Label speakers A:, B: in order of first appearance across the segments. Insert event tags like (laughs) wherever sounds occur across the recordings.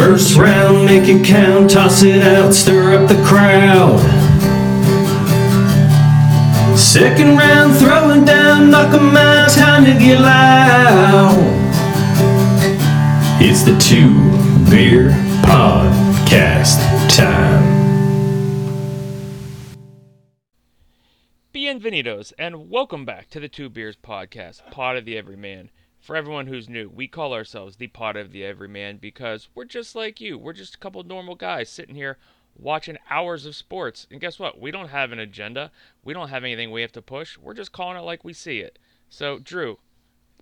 A: First round, make it count, toss it out, stir up the crowd. Second round, throwing down, knock 'em out, time to get loud. It's the Two Beer Podcast time.
B: Bienvenidos, and welcome back to the Two Beers Podcast, Pod of the Everyman. For everyone who's new, we call ourselves the Pod of the Everyman because we're just like you. We're just a couple normal guys sitting here watching hours of sports. And guess what? We don't have an agenda. We don't have anything we have to push. We're just calling it like we see it. So, Drew,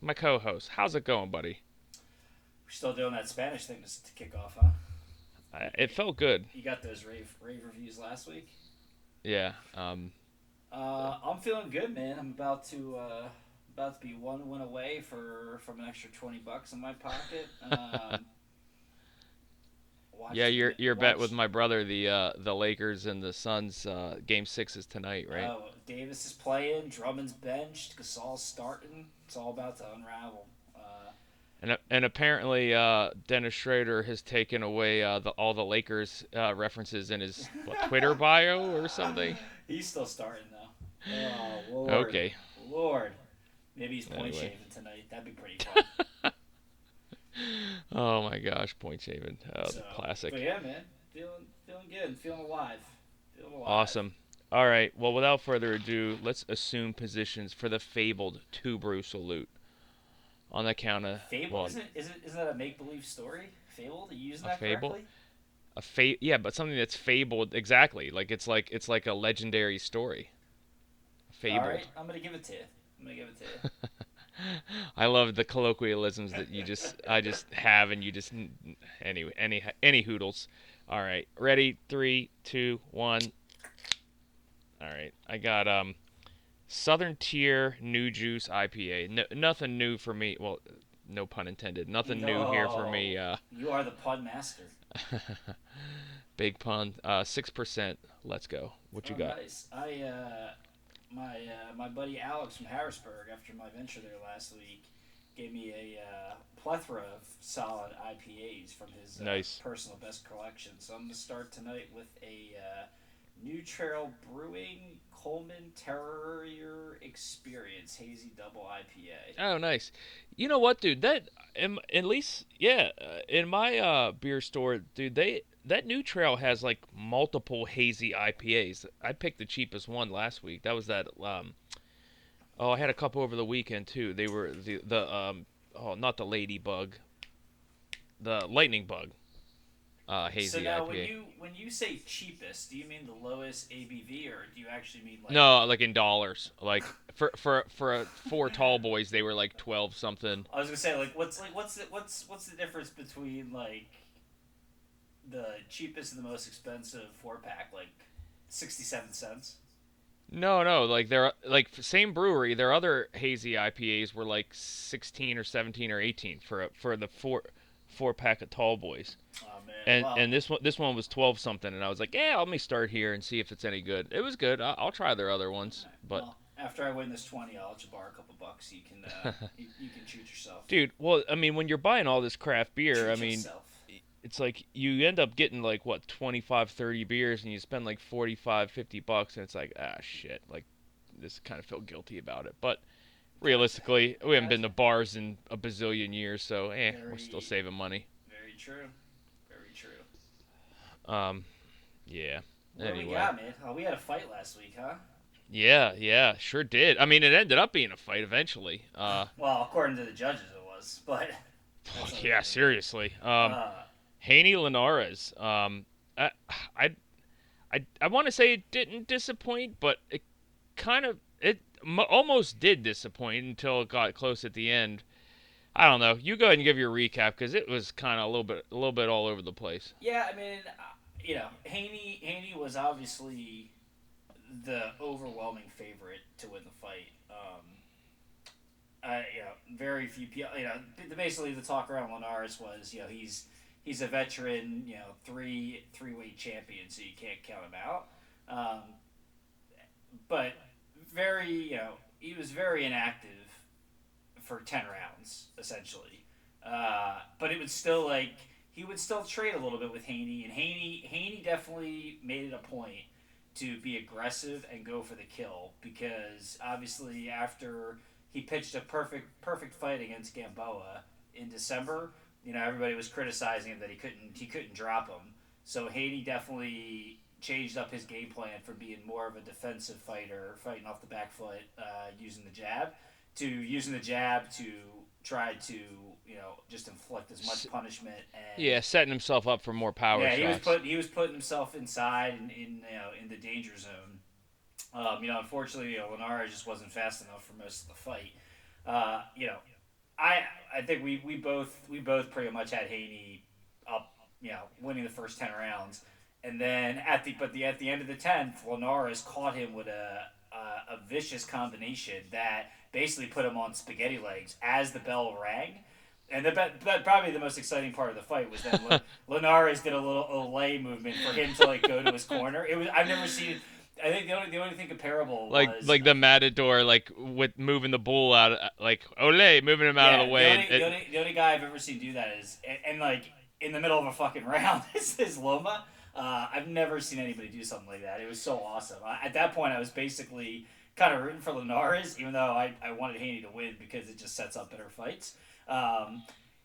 B: my co host, how's it going, buddy?
C: We're still doing that Spanish thing to, to kick off, huh?
B: Uh, it felt good.
C: You got those rave rave reviews last week.
B: Yeah. Um,
C: Uh, I'm feeling good, man. I'm about to uh, about to be one win away for from an extra twenty bucks in my pocket. (laughs) Um,
B: yeah, your your bet with my brother, the uh, the Lakers and the Suns, uh, game six is tonight, right?
C: Oh, Davis is playing. Drummond's benched. Gasol's starting. It's all about to unravel. Uh,
B: And and apparently uh, Dennis Schroder has taken away uh, the, all the Lakers uh, references in his what, Twitter bio or something. (laughs)
C: he's still starting though. Oh lord.
B: Okay.
C: Lord. Maybe he's point
B: Anyway.
C: shaving tonight. That'd be pretty fun. (laughs)
B: Oh my gosh, point shaving, oh,
C: So,
B: the classic.
C: But yeah, man, feeling feeling good, feeling alive, feeling alive.
B: Awesome. All right. Well, without further ado, let's assume positions for the fabled two brew salute. On the count of
C: Fable
B: well,
C: isn't isn't isn't that a make believe story? Fable? Are you using
B: A
C: that
B: fable?
C: correctly?
B: a fa- yeah, but something that's fabled exactly. Like it's like it's like a legendary story. Fabled.
C: All right, I'm gonna give it to you. I'm gonna give it to you. (laughs)
B: I love the colloquialisms that you just I just have and you just anyway any any hoodles. All right, ready? Three, two, one. All right, I got um, Southern Tier New Juice IPA. No, nothing new for me. Well, no pun intended. Nothing new here for me. Uh,
C: You are the pun master. (laughs)
B: big pun. Uh, six percent. Let's go. What you
C: Oh,
B: got?
C: Nice. I uh, my uh, my buddy Alex from Harrisburg, after my venture there last week, gave me a uh, plethora of solid IPAs from his uh,
B: Nice.
C: personal best collection. So I'm gonna start tonight with a uh, New Trail Brewing Coleman Terrier Experience Hazy Double IPA.
B: Oh, nice. You know what, dude? That in, at least, yeah, uh, in my uh, beer store, dude, they that new trail has like multiple hazy IPAs. I picked the cheapest one last week. That was that. Um, oh, I had a couple over the weekend too. They were the the um, oh, not the ladybug, the lightning bug. Uh, hazy
C: so now,
B: IPA.
C: when you when you say cheapest, do you mean the lowest ABV, or do you actually mean like
B: no, like in dollars. Like for for for uh, four tall boys, they were like twelve something.
C: I was gonna say like what's like what's the, what's what's the difference between like the cheapest and the most expensive four pack like sixty seven cents.
B: No, no, like they're like same brewery. Their other hazy IPAs were like sixteen or seventeen or eighteen for a, for the four four pack of tall boys,
C: man.
B: And
C: Well,
B: and this one this one was twelve something, and I was like, yeah, let me start here and see if it's any good. It was good. I, I'll try their other ones, but
C: well, after I win this twenty, I'll just borrow a couple bucks. You can uh, (laughs) you, you can treat yourself.
B: dude, well, I mean, when you're buying all this craft beer, I mean,
C: yourself.
B: it's like you end up getting like what 25 30 beers and you spend like 45 50 bucks and it's like ah shit like this kind of feel guilty about it but realistically we haven't been to bars in a bazillion years so eh we're still saving money
C: Very true.
B: Um yeah
C: What do we got, man? Oh, we had a fight last week, huh?
B: yeah yeah sure did i mean it ended up being a fight eventually uh (laughs)
C: Well, according to the judges, it was, but. (laughs) (laughs)
B: yeah seriously um
C: Uh,
B: Haney Linares. Um, I, I, I, I want to say it didn't disappoint, but it kind of it m- almost did disappoint until it got close at the end. I don't know. You go ahead and give your recap because it was kind of a little bit, a little bit all over the place.
C: Yeah, I mean, you know, Haney Haney was obviously the overwhelming favorite to win the fight. Um, uh, you know, very few people. You know, basically the talk around Linares was, you know, he's he's a veteran, you know, three three weight champion, so you can't count him out. Um, but very, you know, he was very inactive for ten rounds essentially. Uh, but it was still like he would still trade a little bit with Haney, and Haney Haney definitely made it a point to be aggressive and go for the kill because obviously after he pitched a perfect perfect fight against Gamboa in December, you know everybody was criticizing him that he couldn't he couldn't drop him. So Haney definitely changed up his game plan from being more of a defensive fighter, fighting off the back foot, uh, using the jab, to using the jab to try to you know just inflict as much punishment and
B: Yeah, setting himself up for more power
C: yeah, he was
B: shots.
C: put he was putting himself inside in, in you know in the danger zone. Um, you know, unfortunately, you know, Linares just wasn't fast enough for most of the fight. Uh, you know, I I think we, we both we both pretty much had Haney up, you know, winning the first ten rounds, and then at the but the at the end of the tenth, Linares caught him with a a, a vicious combination that basically put him on spaghetti legs as the bell rang. And the probably the most exciting part of the fight was that Lin- (laughs) Linares did a little Olay movement for him to like go to his corner. It was I've never seen. I think the only the only thing comparable
B: like
C: was
B: like the matador, like with moving the bull out, of, like Olay moving him out
C: yeah,
B: of the way.
C: The only,
B: it-
C: the, only, the only guy I've ever seen do that is and, and like in the middle of a fucking (laughs) round is, is Loma. Uh, I've never seen anybody do something like that. It was so awesome. I, at that point, I was basically kind of rooting for Linares, even though I, I wanted Haney to win because it just sets up better fights. Um,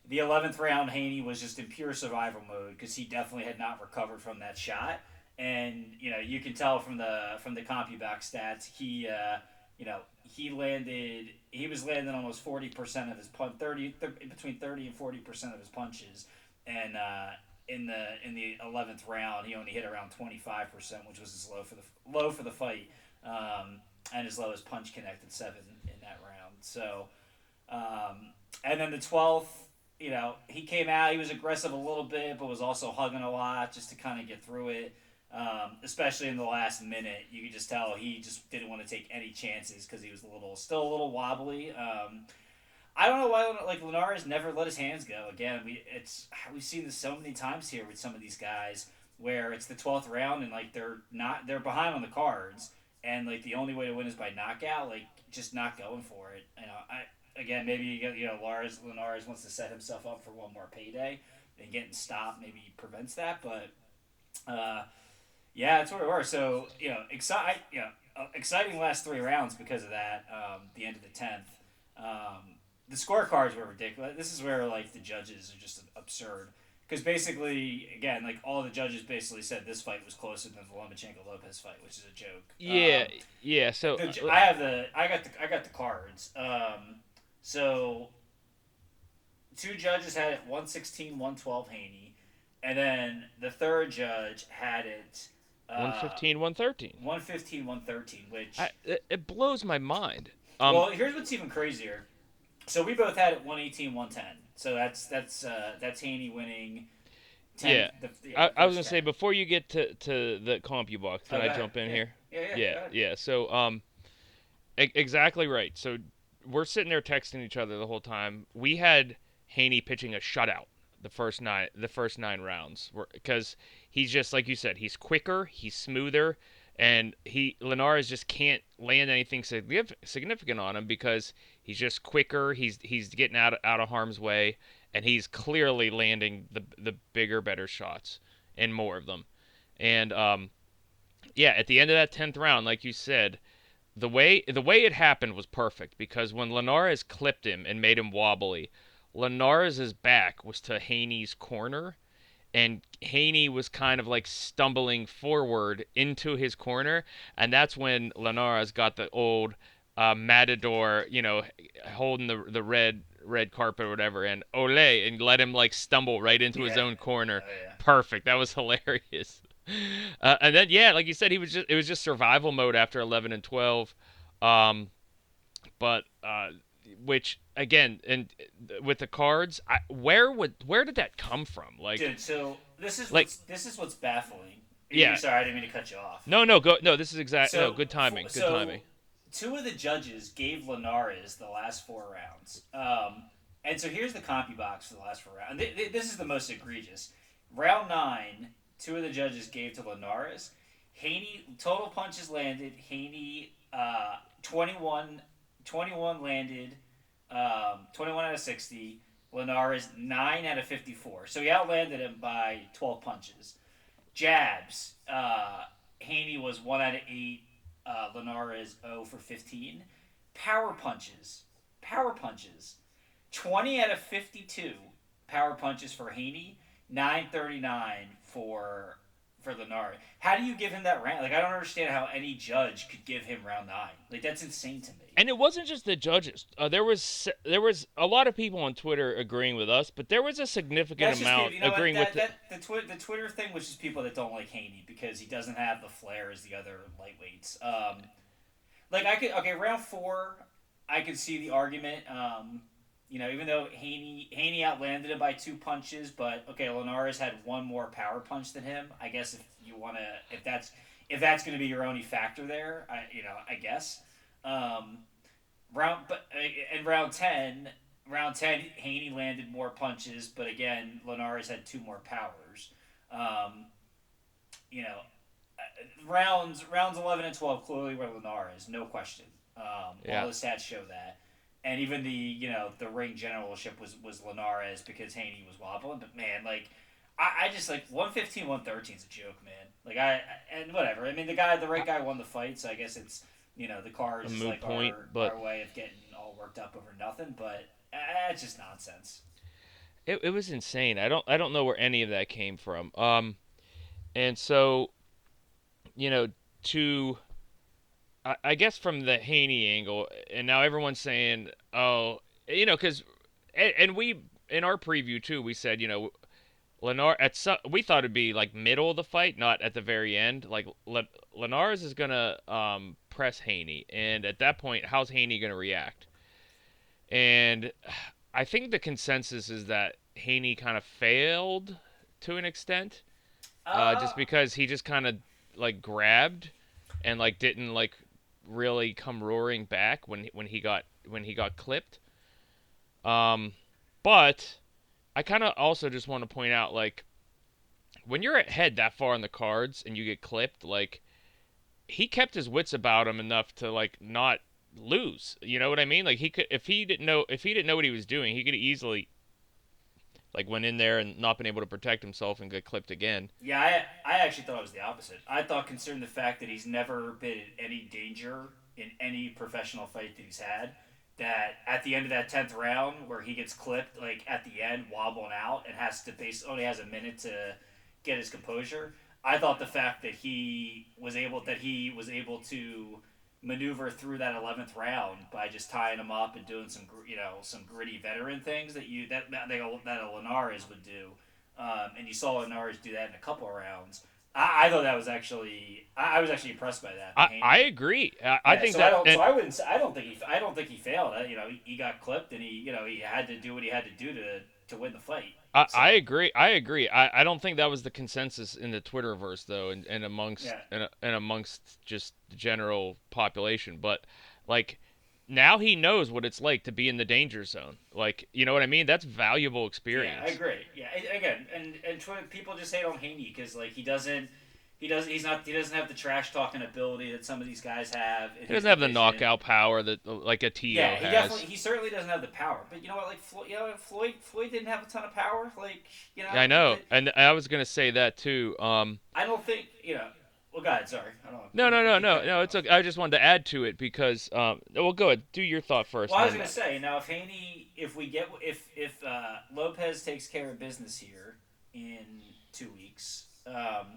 C: the 11th round, Haney was just in pure survival mode because he definitely had not recovered from that shot. And you know you can tell from the from the CompuBox stats he uh, you know he landed he was landing almost forty percent of his punch 30 th- between thirty and forty percent of his punches, and uh, in the in the eleventh round he only hit around twenty five percent, which was his low for the low for the fight, um, and his lowest punch connected seven in that round. So, um, and then the twelfth, you know, he came out. He was aggressive a little bit, but was also hugging a lot just to kind of get through it. Um, especially in the last minute, you could just tell he just didn't want to take any chances because he was a little, still a little wobbly. Um, I don't know why like Linares never let his hands go. Again, we it's we've seen this so many times here with some of these guys where it's the twelfth round and like they're not they're behind on the cards and like the only way to win is by knockout. Like just not going for it. You know, I again maybe you know Lars Linares wants to set himself up for one more payday and getting stopped maybe prevents that, but. Uh, yeah, that's what it was. So you know, exci- you know, uh, exciting last three rounds because of that. Um, the end of the tenth. Um, the scorecards were ridiculous. This is where like the judges are just absurd. Because basically, again, like all the judges basically said this fight was closer than the Lomachenko Lopez fight, which is a joke.
B: yeah,
C: Um,
B: yeah. So
C: the,
B: uh,
C: I have the I got the I got the cards. Um, so two judges had it 116, 112 Haney, and then the third judge had it uh,
B: 115, 113.
C: 115, 113, which
B: I, it, it blows my mind. Um,
C: well, here's what's even crazier. So we both had it 118, 110. So that's that's uh, that's Haney winning. 10,
B: Yeah.
C: the, the
B: I, I was gonna say before you get to, to the CompuBox, can
C: Oh,
B: I jump in
C: Yeah.
B: here?
C: Yeah, yeah,
B: yeah, yeah. So um, e- exactly right. So we're sitting there texting each other the whole time. We had Haney pitching a shutout the first nine the first nine rounds because he's just like you said he's quicker he's smoother and he Linares just can't land anything significant on him because he's just quicker he's he's getting out out of harm's way and he's clearly landing the the bigger better shots and more of them and um yeah at the end of that 10th round like you said the way the way it happened was perfect because when Linares clipped him and made him wobbly Linares' back was to Haney's corner, and Haney was kind of like stumbling forward into his corner, and that's when Linares got the old uh, matador, you know, holding the the red red carpet or whatever, and Olay, and let him like stumble right into his own corner.
C: Oh, yeah.
B: Perfect. That was (laughs) hilarious. Uh, and then yeah, like you said, he was just it was just survival mode after 11 and 12. Um, but uh, which again, and with the cards, I, where would where did that come from? Like,
C: Dude, so this is
B: like-
C: what's, this is what's baffling.
B: Yeah.
C: Sorry, I didn't mean to cut you off.
B: no, no, go, no. This is exactly
C: So,
B: no, good timing. Good
C: so,
B: timing.
C: Two of the judges gave Linares the last four rounds. Um, and so here's the CompuBox for the last four rounds. Th- th- this is the most egregious. Round nine, two of the judges gave to Linares. Haney, total punches landed. Haney, uh, 21, 21 landed, um, 21 out of 60. Linares nine out of fifty four. So he outlanded him by twelve punches. Jabs. Uh, Haney was one out of eight. Uh, Linares zero for fifteen. Power punches. Power punches. Twenty out of fifty two power punches for Haney. Nine thirty nine for for Linares. How do you give him that round? Like I don't understand how any judge could give him round nine. Like that's insane to me.
B: And it wasn't just the judges. Uh, there was there was a lot of people on Twitter agreeing with us, but there was a significant
C: That's
B: amount
C: you know
B: agreeing
C: that,
B: with.
C: that, the, twi- the Twitter thing was just people that don't like Haney because he doesn't have the flair as the other lightweights. Um, like I could okay round four, I could see the argument. Um, you know, even though Haney Haney outlanded him by two punches, but okay, Linares had one more power punch than him. I guess if you want to, if that's if that's going to be your only factor there, I you know I guess. Um, round but uh, in round ten, round ten, Haney landed more punches, but again, Linares had two more powers. Um, you know, uh, rounds rounds eleven and twelve clearly were Linares, no question. Um,
B: Yeah.
C: All the stats show that, and even the you know the ring generalship was was Linares because Haney was wobbling. But man, like. I, I just like 115, 113 is a joke, man. Like I and whatever. I mean, the guy, the right guy, won the fight, so I guess it's you know the car is
B: A
C: just
B: moot
C: like
B: point,
C: our,
B: but-
C: our way of getting all worked up over nothing. But uh, it's just nonsense.
B: It, it was insane. I don't I don't know where any of that came from. Um, and so, you know, to I, I guess from the Haney angle, and now everyone's saying, oh, you know, because and, and we in our preview too, we said, you know. Lenar at some, we thought it'd be like middle of the fight, not at the very end. Like Le, Linares is gonna um, press Haney, and at that point, how's Haney gonna react? And I think the consensus is that Haney kind of failed to an extent, uh, just because he just kind of like grabbed and like didn't like really come roaring back when when he got when he got clipped. Um, but I kind of also just want to point out like when you're ahead that far in the cards and you get clipped, like he kept his wits about him enough to like not lose. You know what I mean? Like he could if he didn't know if he didn't know what he was doing, he could easily like went in there and not been able to protect himself and get clipped again.
C: Yeah, I, I actually thought it was the opposite. I thought, considering the fact that he's never been in any danger in any professional fight that he's had, that at the end of that tenth round where he gets clipped, like at the end, wobbling out and has to base only has a minute to get his composure. I thought the fact that he was able that he was able to maneuver through that eleventh round by just tying him up and doing some you know some gritty veteran things that you that that, that a Linares would do, um, and you saw Linares do that in a couple of rounds. I, I thought that was actually I, I was actually impressed by that.
B: I, I agree. I, I
C: Yeah,
B: think
C: so
B: that
C: I don't,
B: and-
C: so I wouldn't. I don't think he. I don't think he failed. I, you know, he, he got clipped, and he, you know, he had to do what he had to do to to win the fight.
B: I,
C: So-
B: I agree. I agree. I, I don't think that was the consensus in the Twitterverse though, and, and amongst
C: Yeah.
B: and, and amongst just the general population. But like now he knows what it's like to be in the danger zone. Like you know what I mean? That's valuable experience.
C: Yeah, I agree. Yeah, again, and and Twitter, people just hate on oh, Haney because like he doesn't. He does. He's not. He doesn't have the trash talking ability that some of these guys have.
B: He doesn't have the knockout power that like a Teo
C: Yeah, he
B: has.
C: definitely. He certainly doesn't have the power. But you know what? Like Floyd. You know, Floyd. Floyd didn't have a ton of power. Like you know.
B: Yeah, I know,
C: but
B: and I was gonna say that too. Um,
C: I don't think you know. Well, go ahead. Sorry. I don't.
B: no, no, no, no, no. It's okay. I just wanted to add to it because um, well, go ahead, do your thought first.
C: Well, I was gonna say now if Haney, if we get if if uh, Lopez takes care of business here in two weeks, um,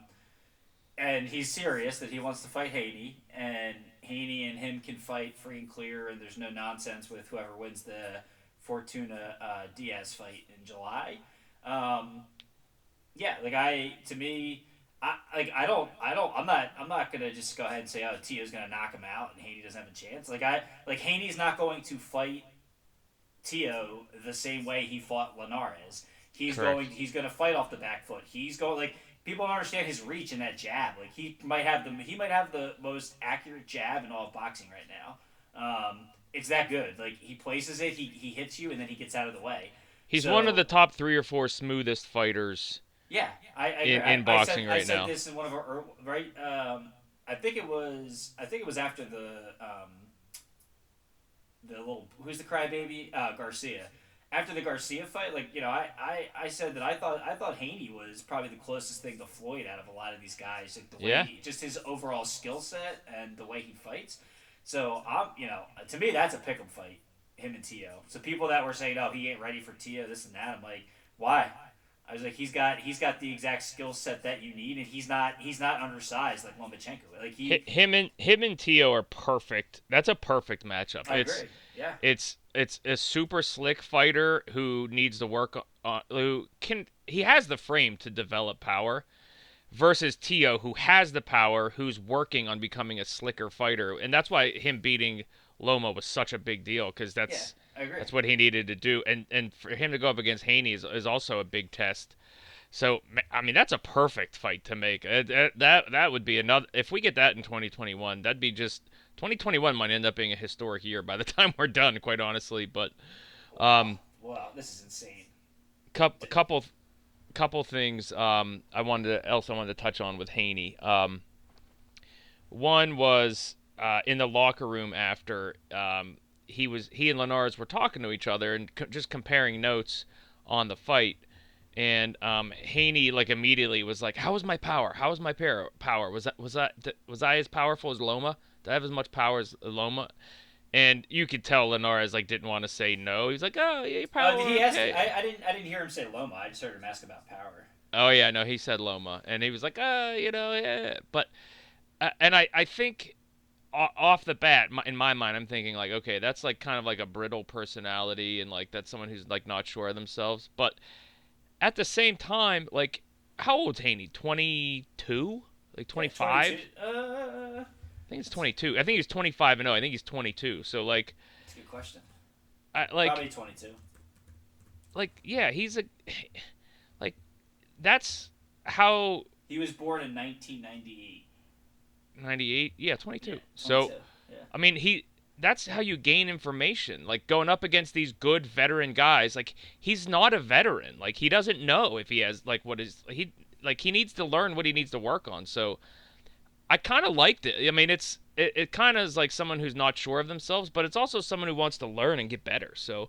C: and he's serious that he wants to fight Haney, and Haney and him can fight free and clear, and there's no nonsense with whoever wins the Fortuna uh, Diaz fight in July. Um, yeah, like I to me. I, like I don't I don't I'm not I'm not gonna just go ahead and say oh Teo's gonna knock him out and Haney doesn't have a chance like I like Haney's not going to fight Teo the same way he fought Linares. He's
B: Correct.
C: going. He's to fight off the back foot. He's going like people don't understand his reach in that jab. Like he might have the he might have the most accurate jab in all of boxing right now. Um, it's that good. Like he places it, he, he hits you, and then he gets out of the way.
B: He's
C: So-
B: one of the top three or four smoothest fighters.
C: Yeah, I, I
B: In-
C: I-
B: in
C: I
B: boxing
C: said, I
B: right
C: said
B: now.
C: this in one of our right. Um, I think it was. I think it was after the um, the little who's the crybaby uh, Garcia. After the Garcia fight, like you know, I, I, I said that I thought I thought Haney was probably the closest thing to Floyd out of a lot of these guys. Like the way
B: Yeah.
C: he, just his overall skill set and the way he fights. So I'm, you know, to me that's a pick'em fight, him and Teo. So people that were saying, oh, he ain't ready for Teo, this and that, I'm like, why? I was like, he's got he's got the exact skill set that you need, and he's not he's not undersized like Lomachenko. Like he,
B: Him and him and Teo are perfect. That's a perfect matchup.
C: I
B: it's
C: agree. Yeah.
B: it's it's a super slick fighter who needs to work on who can he has the frame to develop power versus Teo who has the power who's working on becoming a slicker fighter and that's why him beating Loma was such a big deal cuz that's
C: agree.
B: that's what he needed to do and and for him to go up against Haney is, is also a big test. So I mean that's a perfect fight to make. Uh, that that would be another if we get that in 2021, that'd be just 2021 might end up being a historic year by the (laughs) time we're done, quite honestly. But um,
C: wow, this is insane.
B: coup- a couple couple things um, I wanted to, else I wanted to touch on with Haney. Um, one was uh, in the locker room after um, he was he and Linares were talking to each other and co- just comparing notes on the fight. And um, Haney like immediately was like, "How was my power? How was my par- power? Was that was that was I as powerful as Loma? I have as much power as Loma?" And you could tell Linares like didn't want to say no. He's like, "Oh, yeah, your power."
C: Uh, he asked,
B: okay."
C: I, I didn't I didn't hear him say Loma. I just heard him ask about power.
B: Oh yeah, no, he said Loma, and he was like, uh, you know, yeah. But, uh, and I, I think, off the bat, my, in my mind, I'm thinking like, okay, that's like kind of like a brittle personality, and like that's someone who's like not sure of themselves. But at the same time, like, how old's Haney? Twenty two? Like twenty five?
C: 22 Uh,
B: I think it's twenty two. I think he's twenty five and no, I think he's twenty two. So like,
C: that's a good question.
B: I, like,
C: Probably 22.
B: like, yeah, he's a, (sighs) like, that's how
C: He was born in 1998.
B: ninety eight. Yeah, twenty two.
C: Yeah,
B: so.
C: yeah.
B: I mean, he that's how you gain information. Like going up against these good veteran guys, like he's not a veteran. Like he doesn't know if he has like what is he like he needs to learn what he needs to work on. So I kind of liked it. I mean, it's it, it kind of is like someone who's not sure of themselves, but it's also someone who wants to learn and get better. So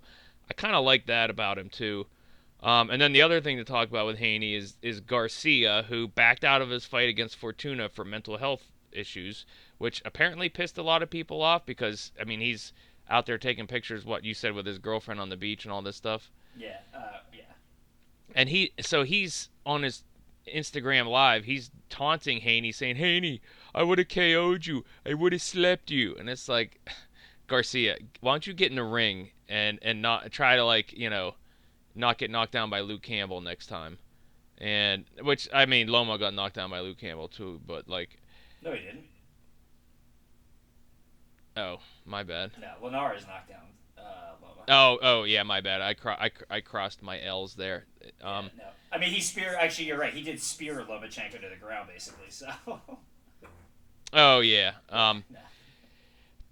B: I kind of like that about him too. Um, and then the other thing to talk about with Haney is is Garcia, who backed out of his fight against Fortuna for mental health issues, which apparently pissed a lot of people off because I mean he's out there taking pictures, what you said with his girlfriend on the beach and all this stuff.
C: Yeah, uh, yeah.
B: And he so he's on his Instagram live, he's taunting Haney, saying, Haney, I would have KO'd you. I would have slept you. And it's like, (sighs) Garcia, why don't you get in the ring and, and not try to like, you know, not get knocked down by Luke Campbell next time. And which I mean Loma got knocked down by Luke Campbell too, but like
C: No, he didn't.
B: oh, my bad.
C: No, Linares knocked down uh, Loma.
B: Oh, oh yeah, my bad. I cro- I, cr- I crossed my L's there. Um
C: Yeah, no. I mean, he spear. Actually, you're right. He did spear Lomachenko to the ground, basically. So. (laughs)
B: Oh yeah. Um.
C: No.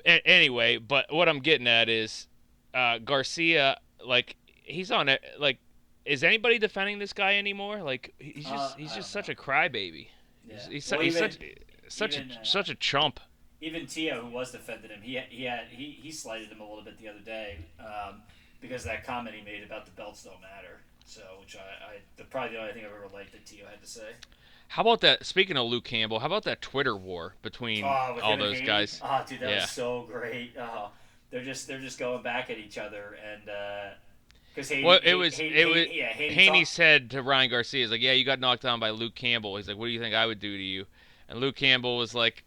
B: a- anyway, but what I'm getting at is, uh, Garcia, like he's on it. Like, is anybody defending this guy anymore? Like, he's just
C: Uh,
B: he's just such a crybaby.
C: Yeah.
B: He's, he's,
C: Well,
B: he's
C: even-
B: such such a
C: uh,
B: such a chump.
C: even Teo, who was defending him, he he had he, he slighted him a little bit the other day um, because of that comment he made about the belts don't matter. So, which I, I the probably the only thing I've ever liked that Teo had to say.
B: How about that? Speaking of Luke Campbell, how about that Twitter war between
C: Oh,
B: all those guys?
C: Oh, dude, that
B: Yeah.
C: was so great. Oh, they're just they're just going back at each other and uh, because Haney.
B: Well, it
C: Haney-
B: was
C: Haney-
B: it was
C: yeah, Haney,
B: Haney said to Ryan Garcia, "He's like, yeah, you got knocked down by Luke Campbell." He's like, "What do you think I would do to you?" And Luke Campbell was like,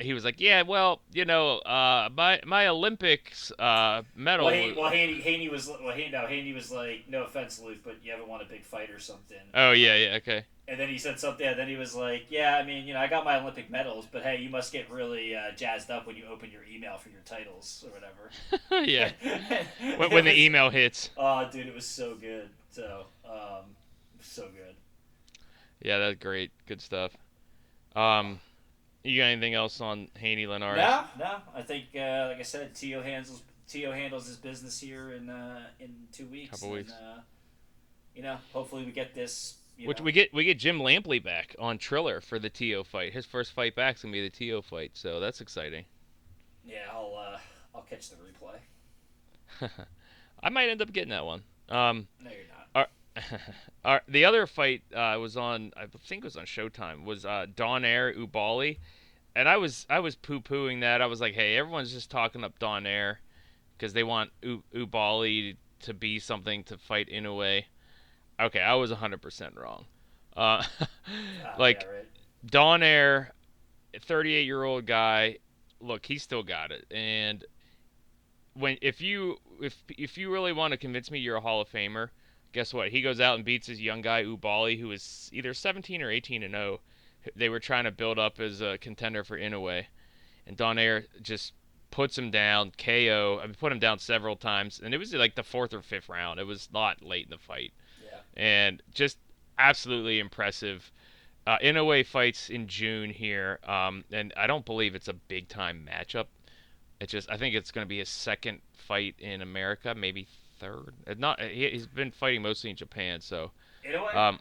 B: he was like, "Yeah, well, you know, uh, my my Olympics uh, medal."
C: Well, Haney,
B: was-
C: well, Haney, Haney was well, Haney, no, Haney was like, no offense, Luke, but you haven't won a big fight or something.
B: oh yeah, yeah, okay.
C: And then he said something. And then he was like, "Yeah, I mean, you know, I got my Olympic medals, but hey, you must get really uh, jazzed up when you open your email for your titles or whatever." (laughs)
B: yeah. (laughs) When, when the email hits.
C: Oh, dude, it was so good. So, um, so good.
B: Yeah, that's great. Good stuff. Um, you got anything else on Haney Linares?
C: No, no. I think, uh, like I said, Teo handles Teo handles his business here in uh, in two weeks.
B: Couple
C: and,
B: weeks.
C: Uh, you know, hopefully we get this. You
B: Which
C: know,
B: we get we get Jim Lampley back on Triller for the Teo fight. His first fight back's gonna be the Teo fight, so that's exciting.
C: Yeah, I'll uh, I'll catch the replay. (laughs)
B: I might end up getting that one. Um,
C: No, you're not. (laughs)
B: our, the other fight uh, was on, I think it was on Showtime, was uh, Don Air Oubaali, and I was I was poo pooing that. I was like, hey, everyone's just talking up Donaire because they want U- Oubaali to be something to fight in a way. Okay, I was 100% wrong. Uh, (laughs)
C: Ah,
B: like
C: yeah, right.
B: Donaire, 38 year old guy. Look, he still got it, and when if you if if you really want to convince me you're a Hall of Famer, guess what? He goes out and beats his young guy Oubaali, who is either 17 or 18 and 0. They were trying to build up as a contender for Inoue, and Donaire just puts him down, KO. I mean, put him down several times, and it was like the fourth or fifth round. It was not late in the fight
C: Yeah.
B: and just absolutely impressive. Uh, Inoue fights in June here, um, and I don't believe it's a big time matchup. It just I think it's going to be his second fight in America, maybe third. Uh, Not he, he's been fighting mostly in Japan, so
C: In a way,
B: um,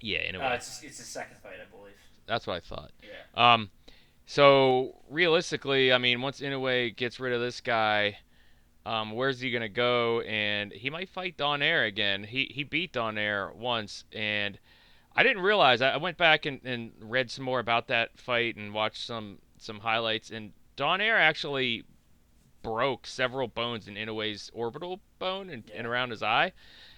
B: yeah, Inoue.
C: uh, it's it's the second fight, I believe.
B: That's what I thought.
C: Yeah.
B: Um, so realistically, I mean, once Inoue gets rid of this guy, um, where's he gonna go? And he might fight Donaire again. He he beat Donaire once, and I didn't realize. I, I went back and, and read some more about that fight and watched some some highlights. And Donaire actually broke several bones in Inoue's orbital bone and, and around his eye,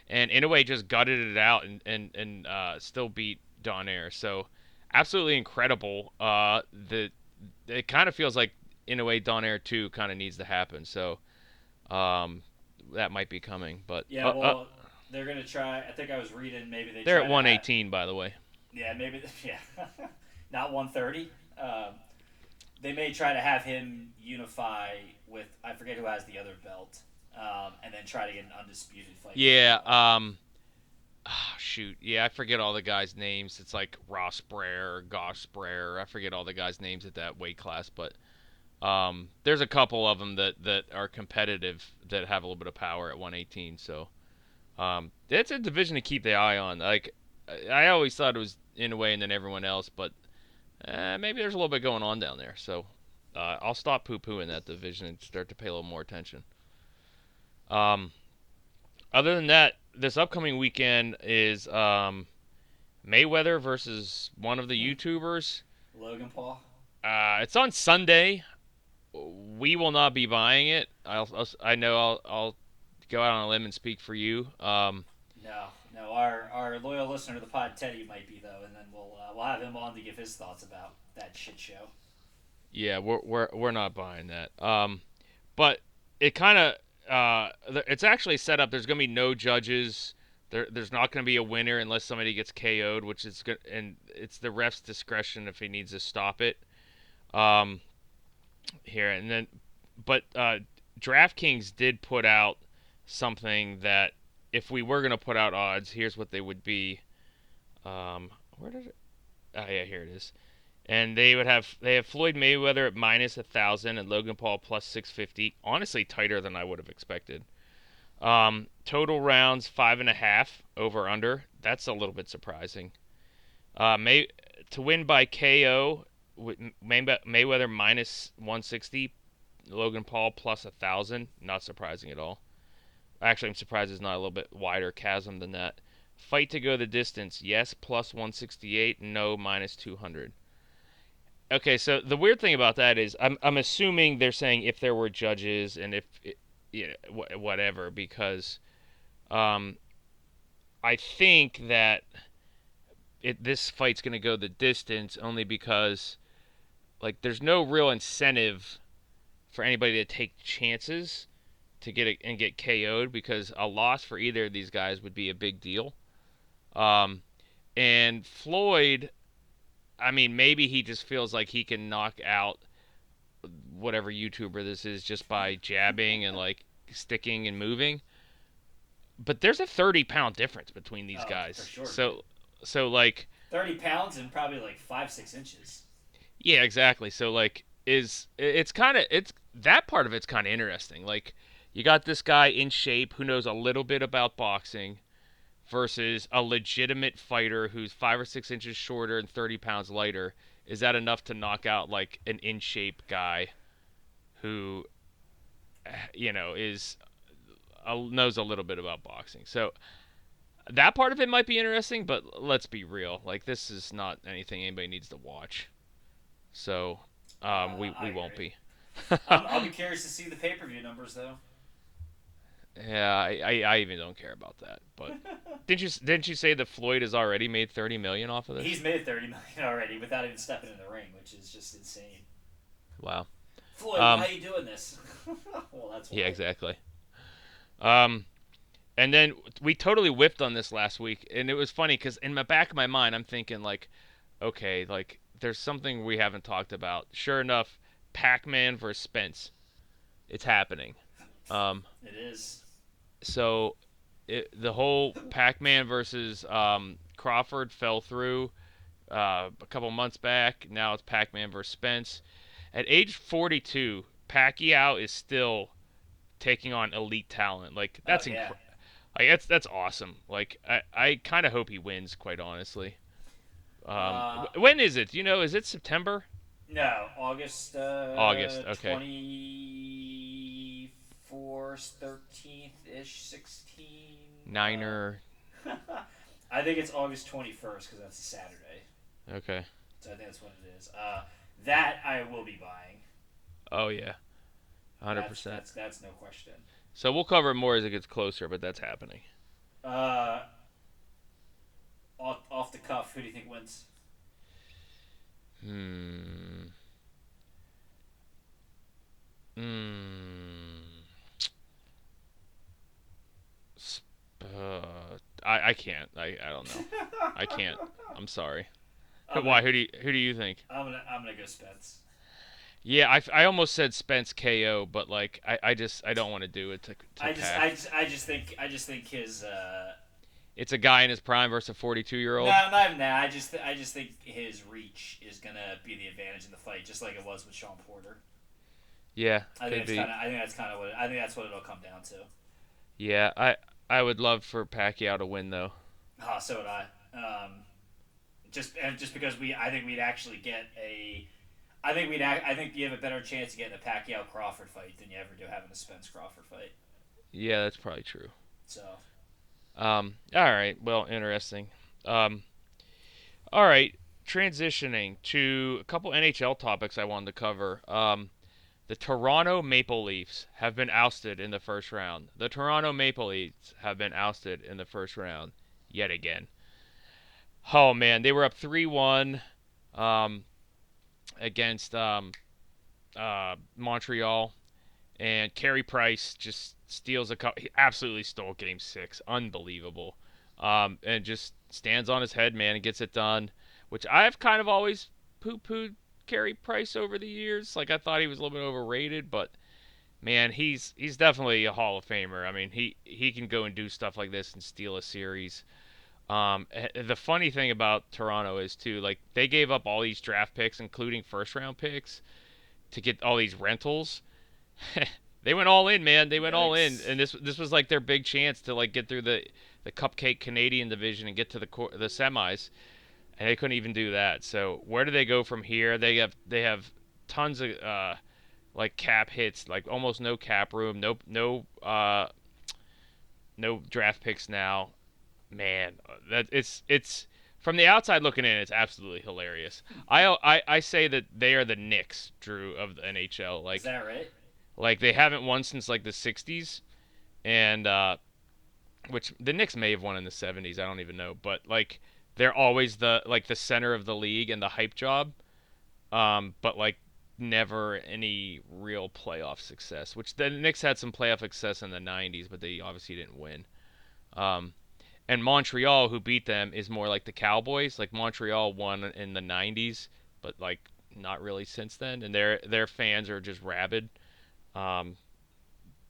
B: and Inoue just gutted it out and and and uh, still beat Donaire. So absolutely incredible. Uh, the it kind of feels like in a way Donaire 2 kind of needs to happen. So um, that might be coming, but
C: Yeah.
B: uh, uh,
C: Well, they're gonna try. I think I was reading maybe they.
B: they're at
C: to have-
B: 118 by the way.
C: Yeah, maybe. (laughs) Yeah, (laughs) not 130. Um, they may try to have him unify with I forget who has the other belt, um, and then try to get an undisputed fight.
B: Yeah, um ah, shoot. Yeah, I forget all the guys' names. It's like Ross Brer or Gosh Brer. I forget all the guys' names at that weight class, but um, there's a couple of them that, that are competitive that have a little bit of power at 118. So um, it's a division to keep the eye on. Like I I always thought it was in a way and then everyone else, but uh, maybe there's a little bit going on down there. So uh, I'll stop poo-pooing that division and start to pay a little more attention. Um, other than that, this upcoming weekend is um, Mayweather versus one of the YouTubers.
C: Logan Paul.
B: Uh, it's on Sunday. We will not be buying it. I'll, I'll I know I'll, I'll go out on a limb and speak for you. Um,
C: No, no. Our our loyal listener to the pod, Teddy, might be though, and then we'll uh, we'll have him on to give his thoughts about that shit show.
B: Yeah, we're we're we're not buying that. Um, but it kind of uh, it's actually set up. There's gonna be no judges. There, there's not gonna be a winner unless somebody gets KO'd, which is good, and it's the ref's discretion if he needs to stop it. Um, here and then, but uh, DraftKings did put out something that if we were gonna put out odds, here's what they would be. Um, where did it? Oh yeah, here it is. And they would have they have Floyd Mayweather at minus a thousand and Logan Paul plus six fifty. Honestly, tighter than I would have expected. Um, total rounds five and a half over under. That's a little bit surprising. Uh, May to win by KO May, Mayweather minus one sixty, Logan Paul plus a thousand. Not surprising at all. Actually, I'm surprised it's not a little bit wider chasm than that. Fight to go the distance, yes, plus 168, no, minus 200. Okay, so the weird thing about that is I'm, I'm assuming they're saying if there were judges and if, you know, wh- whatever, because um, I think that it, this fight's going to go the distance only because, like, there's no real incentive for anybody to take chances to get a, and get KO'd because a loss for either of these guys would be a big deal. Um, and Floyd, I mean, maybe he just feels like he can knock out whatever YouTuber this is just by jabbing and like sticking and moving. But there's a 30 pound difference between these
C: Oh,
B: guys.
C: for sure.
B: So, so like,
C: Thirty pounds and probably like five six inches.
B: yeah, exactly. So like, is it's kind of it's that part of it's kind of interesting. Like, you got this guy in shape who knows a little bit about boxing versus a legitimate fighter who's five or six inches shorter and 30 pounds lighter. Is that enough to knock out like an in shape guy who, you know, is uh, knows a little bit about boxing. So that part of it might be interesting, but let's be real. Like this is not anything anybody needs to watch. So um, we
C: Uh, I
B: we won't be. (laughs)
C: I'll be curious to see the pay per view numbers though.
B: Yeah, I, I, I even don't care about that. But (laughs) didn't you didn't you say that Floyd has already made thirty million off of this?
C: He's made thirty million already without even stepping in the ring, which is just insane.
B: Wow.
C: Floyd,
B: Um,
C: how you doing this? (laughs) well, that's
B: Yeah, exactly. Um, and then we totally whipped on this last week, and it was funny because in the back of my mind, I'm thinking like, okay, like there's something we haven't talked about. Sure enough, Pac-Man versus Spence, it's happening. (laughs) Um,
C: It is
B: so it, the whole Pac-Man versus um, Crawford fell through uh, a couple months back. Now it's Pac-Man versus Spence. At age 42, Pacquiao is still taking on elite talent. Like oh, that's
C: oh, yeah.
B: incredible. Like that's that's awesome. Like I, I kind of hope he wins. Quite honestly, um,
C: uh,
B: when is it? You know, is it September?
C: No, August. Uh,
B: August. Okay.
C: 20... Force, thirteenth ish, sixteen.
B: Uh, Niner. (laughs)
C: I think it's August twenty first because that's a Saturday.
B: Okay.
C: So I think that's what it is. Uh, that I will be buying.
B: Oh yeah, hundred percent.
C: That's, that's no question.
B: So we'll cover it more as it gets closer, but that's happening.
C: Uh, off, off the cuff, who do you think wins?
B: Hmm. Hmm. Uh, I I can't. I I don't know. (laughs) I can't. I'm sorry.
C: I'm
B: Why?
C: Gonna,
B: Who do you, who do you think?
C: I'm gonna I'm gonna go Spence.
B: Yeah, I, I almost said Spence KO, but like I, I just I don't want to do it to, to
C: I just. I just I just think I just think his uh
B: It's a guy in his prime versus a 42 year old.
C: no not even that I just th- I just think his reach is gonna be the advantage in the fight just like it was with Shawn Porter.
B: Yeah,
C: I think that's kind of I think that's kind of what I think that's what it'll come down to.
B: Yeah, I I would love for Pacquiao to win though.
C: Ah, so would I. Um, just and just because we, I think we'd actually get a. I think we'd. ac- I think you have a better chance of getting a Pacquiao Crawford fight than you ever do having a Spence Crawford fight.
B: Yeah, that's probably true.
C: So
B: Um, all right. Well, interesting. Um, all right. Transitioning to a couple NHL topics I wanted to cover. Um, the Toronto Maple Leafs have been ousted in the first round. The Toronto Maple Leafs have been ousted in the first round yet again. Oh man, they were up three-one um, against um, uh, Montreal, and Carey Price just steals a cup. He absolutely stole Game Six. Unbelievable. Um, and just stands on his head, man, and gets it done. Which I've kind of always poo-pooed Carey Price over the years. Like I thought he was a little bit overrated, but man, he's he's definitely a Hall of Famer. I mean, he he can go and do stuff like this and steal a series. Um, eh, the funny thing about Toronto is too, like they gave up all these draft picks, including first round picks, to get all these rentals. (laughs) they went all in, man. They went all in, and this this was like their big chance to like get through the the cupcake Canadian division and get to the the semis, and they couldn't even do that. So where do they go from here? They have they have tons of uh, like cap hits, like almost no cap room, no no uh, no draft picks now. Man, that it's it's from the outside looking in, it's absolutely hilarious. I I, I say that they are the Knicks, Drew, of the NHL. Like
C: is that right?
B: like they haven't won since like the '60s, and uh, which the Knicks may have won in the '70s. I don't even know, but like they're always the like the center of the league and the hype job, um, but like never any real playoff success. Which the Knicks had some playoff success in the '90s, but they obviously didn't win. Um, and Montreal, who beat them, is more like the Cowboys. Like Montreal won in the '90s, but like not really since then, and their their fans are just rabid. Um,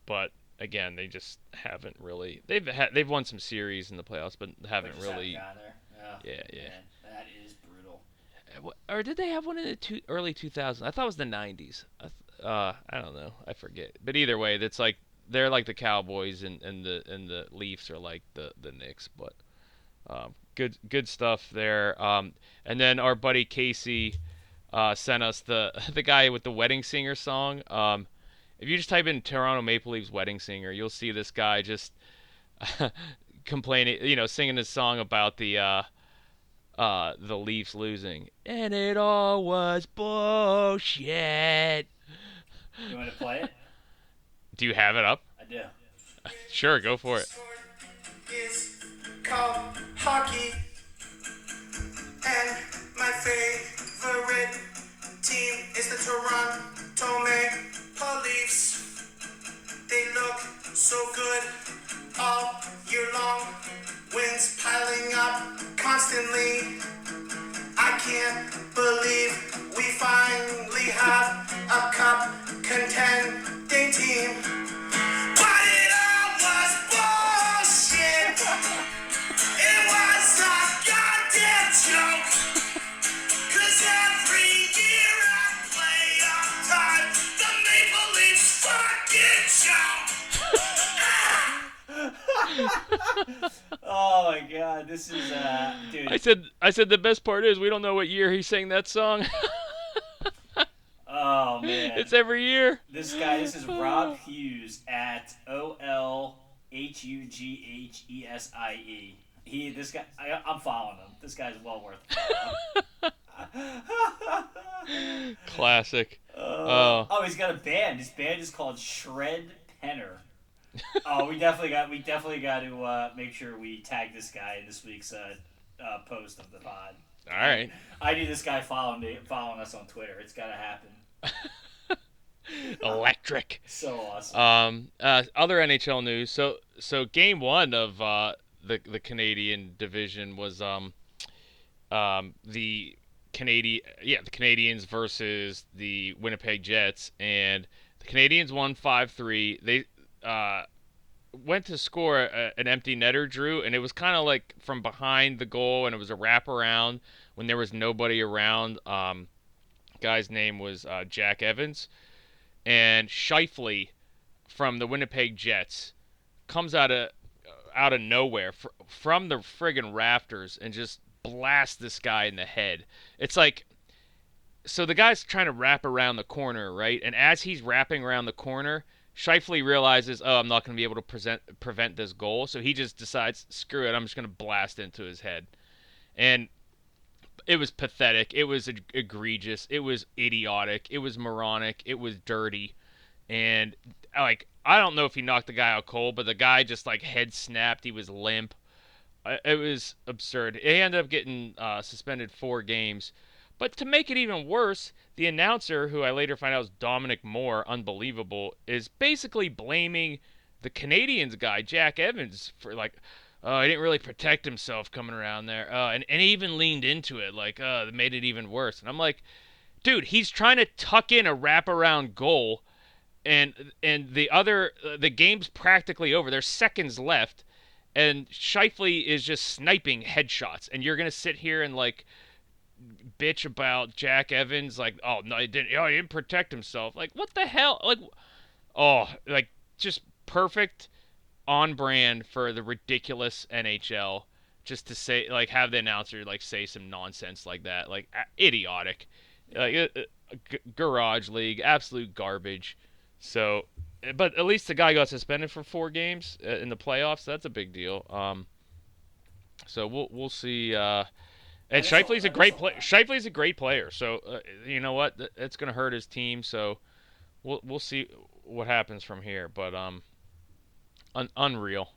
B: but again, they just haven't really. They've had they've won some series in the playoffs, but haven't really.
C: Oh,
B: Yeah, yeah.
C: man, that is brutal.
B: Or did they have one in the two, early 2000s? I thought it was the 90s. I, th- uh, I don't know. I forget. But either way, that's like they're like the Cowboys, and, and the and the Leafs are like the the Knicks. But um, good good stuff there. Um, and then our buddy Casey uh, sent us the (laughs) the guy with the wedding singer song. Um, if you just type in Toronto Maple Leafs wedding singer, you'll see this guy just (laughs) complaining, you know, singing this song about the uh, uh, the Leafs losing, and it all was bullshit.
C: You want to play it? (laughs)
B: Do you have it up?
C: I do. (laughs)
B: Sure, go for it.
D: is called hockey. And my favorite team is the Toronto Maple Leafs. They look so good all year long. Wins piling up constantly. I can't believe we finally have a cup contending team.
C: Oh my god, this is uh, dude.
B: I said, I said the best part is we don't know what year he sang that song.
C: Oh (laughs) man,
B: it's every year.
C: this guy. This is Rob Hughes at O L H U G H E S I E. He, this guy, I, I'm following him. This guy's well worth. (laughs)
B: Classic.
C: Uh,
B: Oh.
C: oh, he's got a band. His band is called Shred Penner. Oh, we definitely got we definitely got to uh, make sure we tag this guy in this week's uh, uh, post of the pod.
B: All right.
C: I need this guy following me, following us on Twitter. It's got to happen. (laughs)
B: Electric.
C: So awesome.
B: Um, uh, other NHL news. So, so game one of uh, the the Canadian division was um, um, the Canadian yeah the Canadiens versus the Winnipeg Jets, and the Canadiens won five three. They uh, went to score a, an empty netter, Drew, and it was kind of like from behind the goal, and it was a wraparound when there was nobody around. Um, guy's name was uh, Jake Evans, and Scheifele from the Winnipeg Jets comes out of out of nowhere fr- from the friggin' rafters and just blasts this guy in the head. It's like so the guy's trying to wrap around the corner, right? And as he's wrapping around the corner, Scheifele realizes, oh, I'm not going to be able to present, prevent this goal. So he just decides, screw it, I'm just going to blast into his head. And it was pathetic. It was eg- egregious. It was idiotic. It was moronic. It was dirty. And, like, I don't know if he knocked the guy out cold, but the guy just, like, head snapped. He was limp. It was absurd. He ended up getting uh, suspended four games. But to make it even worse, the announcer, who I later find out is Dominic Moore, unbelievable, is basically blaming the Canadiens guy, Jake Evans, for like, oh, he didn't really protect himself coming around there. Uh, and, and he even leaned into it, like, uh, made it even worse. And I'm like, dude, he's trying to tuck in a wraparound goal, and and the other, uh, the game's practically over. There's seconds left, and Scheifele is just sniping headshots. And you're going to sit here and, like, bitch about Jake Evans, like, oh no, he didn't, oh, he didn't protect himself. Like, what the hell? Like, oh, like just perfect, on brand for the ridiculous NHL. Just to say, like, have the announcer like say some nonsense like that, like idiotic, like uh, uh, g- garage league, absolute garbage. So, but at least the guy got suspended for four games uh, in the playoffs. That's a big deal. Um, so we'll we'll see. Uh, and
C: That is a-
B: Scheifele's a great player. Scheifele's a great player. So uh, you know what? It's going to hurt his team. So we'll we'll see what happens from here. But um, un- unreal.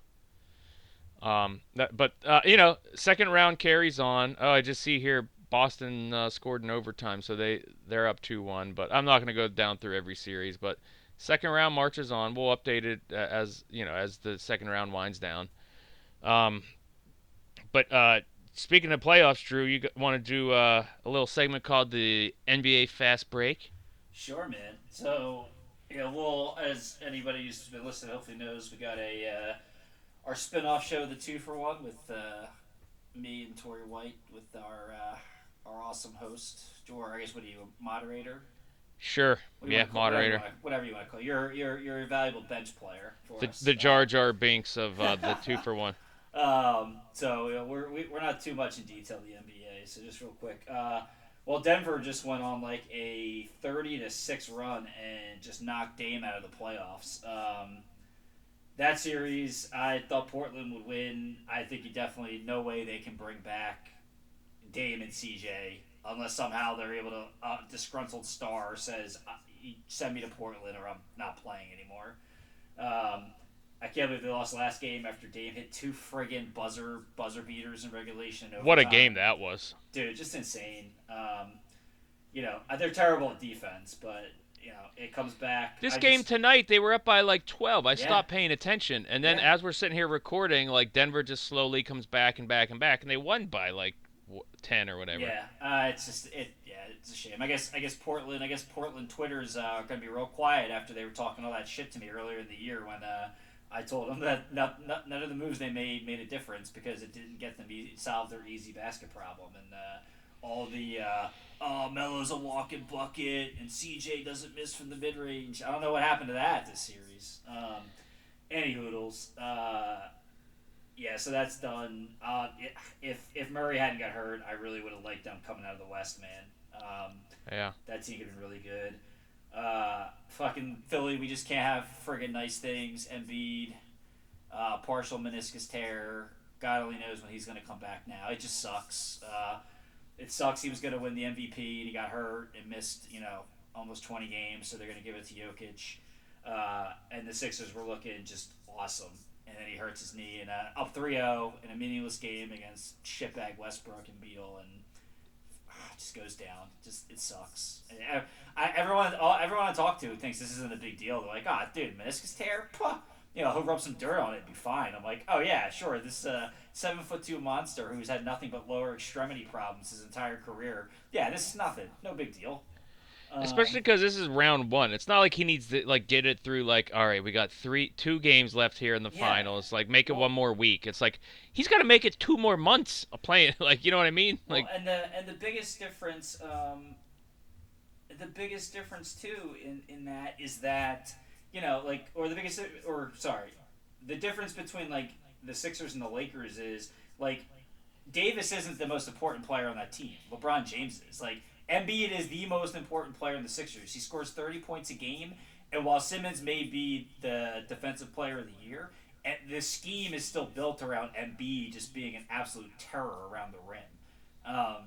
B: Um, that, but uh, you know, second round carries on. Oh, I just see here Boston uh, scored in overtime, so they they're up two one. But I'm not going to go down through every series. But second round marches on. We'll update it uh, as you know as the second round winds down. Um, but uh, speaking of playoffs, Drew, you want to do uh, a little segment called the NBA Fast Break?
C: Sure, man. So, you know, we'll, as anybody who's been listening hopefully knows, we got a uh, our spin-off show, the Two for One, with uh, me and Tori White, with our uh, our awesome host, or I guess what are you, a moderator?
B: Sure.
C: What do you
B: Yeah,
C: call- whatever you
B: moderator.
C: Whatever you want to call. it. You're you're you're a valuable bench player for
B: The,
C: us.
B: the Jar Jar Binks of uh, the two for one.
C: Um, so you know, we're we, we're not too much in detail the NBA. So just real quick, uh, Well, Denver just went on like a thirty to six run and just knocked Dame out of the playoffs. Um, that series, I thought Portland would win. I think you definitely no way they can bring back Dame and CJ unless somehow they're able to. Uh, disgruntled star says, uh, "Send me to Portland, or I'm not playing anymore." Um, I can't believe they lost last game after Dame hit two friggin' buzzer buzzer beaters in regulation.
B: What a game that was.
C: dude! Just insane. Um, you know uh, they're terrible at defense, but you know it comes back.
B: This
C: I
B: game
C: just-
B: tonight, they were up by like 12. I
C: Yeah.
B: stopped paying attention, and then
C: Yeah.
B: as we're sitting here recording, like Denver just slowly comes back and back and back, and they won by like 10 or whatever.
C: Yeah, uh, it's just it. Yeah, it's a shame. I guess I guess Portland. I guess Portland Twitter's uh, going to be real quiet after they were talking all that shit to me earlier in the year when uh, I told them that not, not, none of the moves they made made a difference because it didn't get them e- solve their easy basket problem and uh, all the uh, oh Melo's a walking bucket and CJ doesn't miss from the mid range. I don't know what happened to that this series. Um, any hoodles. Uh, yeah, so that's done. Uh, if if Murray hadn't got hurt, I really would have liked them coming out of the West, man. Um,
B: Yeah.
C: that team could have been really good. Uh, fucking Philly, we just can't have friggin' nice things. Embiid, uh, partial meniscus tear. God only knows when he's going to come back now. It just sucks. Uh, it sucks he was going to win the MVP and he got hurt and missed, you know, almost 20 games, so they're going to give it to Jokic. Uh, and the Sixers were looking just awesome. And then he hurts his knee and uh, up 3-0 in a meaningless game against shitbag Westbrook and Beal and just goes down. Just it sucks. I, everyone, all, everyone I talk to thinks this isn't a big deal. They're like, "Ah, dude, meniscus tear, Puh. you know, he'll rub some dirt on it, and be fine." I'm like, "Oh yeah, sure." This uh, seven foot two monster who's had nothing but lower extremity problems his entire career. Yeah, this is nothing. No big deal. Um,
B: Especially because this is round one. It's not like he needs to like get it through. Like, all right, we got three, two games left here in the
C: Yeah.
B: finals. Like, make it
C: Well-
B: one more week. It's like he's got to make it two more months of playing. (laughs) Like, you know what I mean?
C: Well, and the and the biggest difference, um, the biggest difference too in in that is that you know like or the biggest or sorry, the difference between like the Sixers and the Lakers is like Davis isn't the most important player on that team. LeBron James is like Embiid is the most important player in the Sixers. He scores thirty points a game, and while Simmons may be the defensive player of the year. The scheme is still built around Embiid just being an absolute terror around the rim. Um,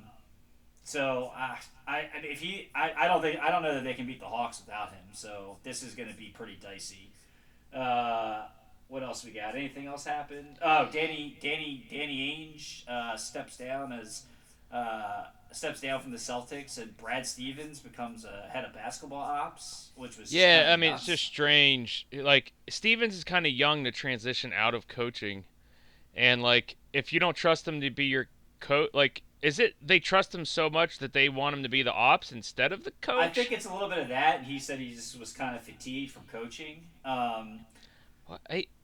C: so I, I if he, I, I don't think, I don't know that they can beat the Hawks without him. So this is going to be pretty dicey. Uh, what else we got? Anything else happened? Oh, Danny, Danny, Danny Ainge uh, steps down as uh, steps down from the Celtics, and Brad Stevens becomes a head of basketball ops, which was
B: yeah, I mean,
C: nuts.
B: it's just strange. Like Stevens is kind of young to transition out of coaching, and like if you don't trust him to be your coach, like is it they trust him so much that they want him to be the ops instead of the coach?
C: I think it's a little bit of that. He said he just was kind of fatigued from coaching. Um,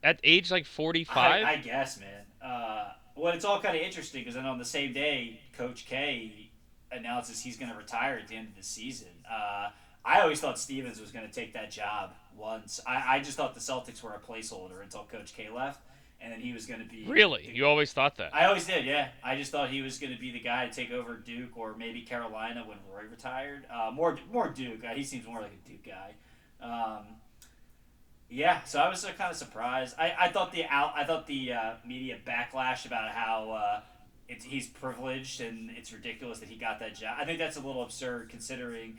B: at age like
C: I,
B: forty-five.
C: I guess, man. Uh, well, it's all kind of interesting because then on the same day, Coach K announces he's going to retire at the end of the season. Uh, I always thought Stevens was going to take that job once. I, I just thought the Celtics were a placeholder until Coach K left, and then he was going to be
B: really, you always thought that.
C: I always did, yeah. I just thought he was going to be the guy to take over Duke or maybe Carolina when Roy retired. Uh, more, more Duke. Uh, he seems more like a Duke guy. Um, yeah, so I was uh, kind of surprised. I, I thought the out, I thought the uh, media backlash about how uh, he's privileged and it's ridiculous that he got that job. I think that's a little absurd considering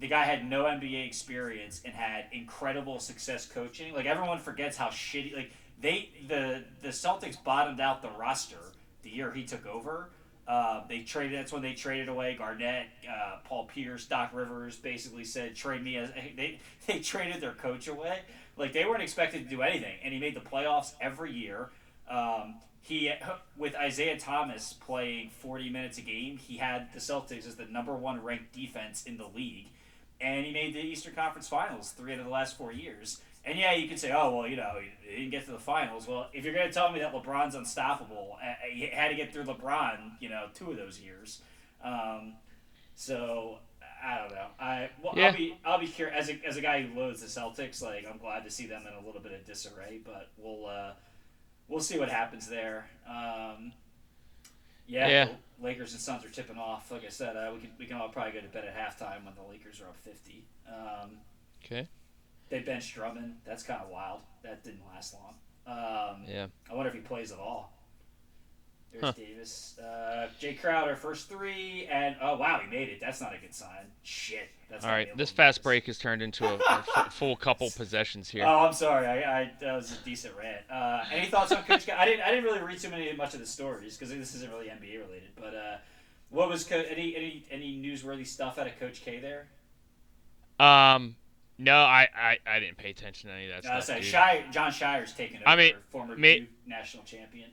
C: the guy had no NBA experience and had incredible success coaching. Like everyone forgets how shitty. Like they the the Celtics bottomed out the roster the year he took over. Uh, they traded. That's when they traded away Garnett, uh, Paul Pierce, Doc Rivers. Basically said trade me as (laughs) they they traded their coach away. Like they weren't expected to do anything, and he made the playoffs every year. Um, he with Isaiah Thomas playing 40 minutes a game, he had the Celtics as the number one ranked defense in the league, and he made the Eastern Conference Finals three out of the last four years. And yeah, you could say, oh well, you know, he didn't get to the finals. Well, if you're going to tell me that LeBron's unstoppable, uh, he had to get through LeBron, you know, two of those years. Um, so I don't know. I well,
B: Yeah.
C: I'll be I'll be curious as a as a guy who loathes the Celtics. Like I'm glad to see them in a little bit of disarray, but we'll uh, we'll see what happens there. Um, yeah,
B: Yeah.
C: Lakers and Suns are tipping off. Like I said, uh, we can we can all probably go to bed at halftime when the Lakers are up fifty. Um,
B: Okay.
C: they benched Drummond. That's kind of wild. That didn't last long. Um,
B: Yeah.
C: I wonder if he plays at all. There's
B: Huh.
C: Davis. Uh, Jae Crowder, first three, and oh wow, he made it. That's not a good sign. Shit. That's
B: All right. This fast
C: miss.
B: break has turned into a, a (laughs) full couple possessions here.
C: Oh, I'm sorry. I, I that was a decent rant. Uh, any thoughts on Coach K? I didn't. I didn't really read too many much of the stories because this isn't really NBA related. But uh, what was Co- any any any newsworthy stuff out of Coach K there?
B: Um, no, I, I, I didn't pay attention to any of that
C: Uh,
B: stuff.
C: sorry. Scheyer, Jon Scheyer's taken over.
B: I mean,
C: former
B: may-
C: national champion.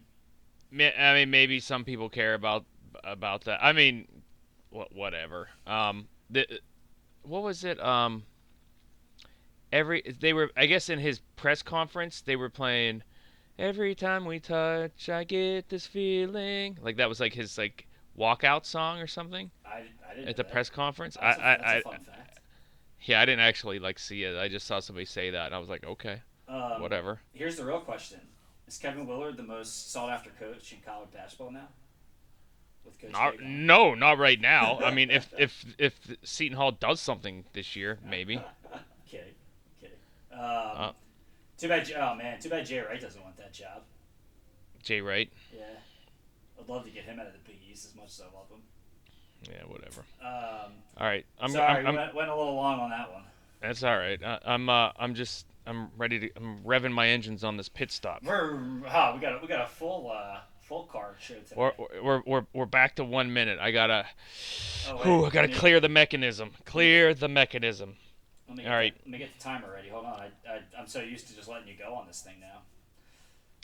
B: I mean, maybe some people care about about that. I mean, wh- whatever. Um, the what was it? Um, every they were. I guess in his press conference they were playing. Every time we touch, I get this feeling. Like that was like his like walkout song or something
C: I, I didn't.
B: at the
C: that.
B: press conference.
C: That's a-
B: I, I,
C: a
B: I,
C: fun fact.
B: yeah, I didn't actually like see it. I just saw somebody say that, and I was like, okay,
C: Um,
B: whatever.
C: Here's the real question: Is Kevin Willard the most sought after coach in college basketball now? With Coach
B: Not, no, not right now. I mean, if (laughs) if if Seton Hall does something this year, maybe. (laughs)
C: kidding, kidding. Um,
B: Uh.
C: too bad. Oh man, too bad Jay Wright doesn't want that job.
B: Jay Wright.
C: Yeah, I'd love to get him out of the Big East as much as I love him.
B: Yeah, whatever.
C: Um,
B: All right, I'm.
C: sorry,
B: I'm, I'm-
C: we went, went a little long on that one.
B: that's all right. I, I'm. Uh, I'm just. I'm ready to. I'm revving my engines on this pit stop.
C: We're huh, we got a, we got a full uh, full card show today.
B: We're, we're, we're, we're back to one minute. I gotta.
C: oh, wait,
B: Whew, I gotta
C: me-
B: clear the mechanism. Clear the mechanism.
C: Let me
B: all
C: get
B: right.
C: Let me get the timer ready. Hold on, I, I I'm so used to just letting you go on this thing now.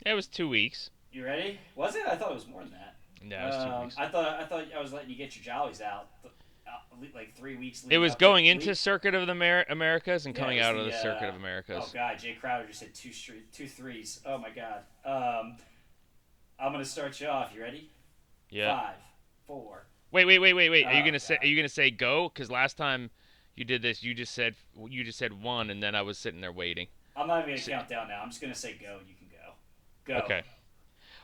B: It was two weeks.
C: You ready? Was it? I thought it was more than that.
B: No, it was two
C: Um,
B: weeks.
C: I thought I thought I was letting you get your jollies out, th- out le- like three weeks.
B: It was going into
C: lead-
B: Circuit of the Amer- Americas and
C: Yeah,
B: coming out of
C: the,
B: the Circuit of
C: uh,
B: Americas.
C: Oh god, Jae Crowder just hit two two threes. Oh my god. Um, I'm gonna start you off. You ready?
B: yeah.
C: Five, four.
B: Wait, wait, wait, wait, wait. Are you
C: Oh,
B: gonna say? Are you gonna say go? Because last time you did this, you just said you just said one, and then I was sitting there waiting.
C: I'm not even gonna count down now. I'm just gonna say go. And you can go. Go.
B: Okay.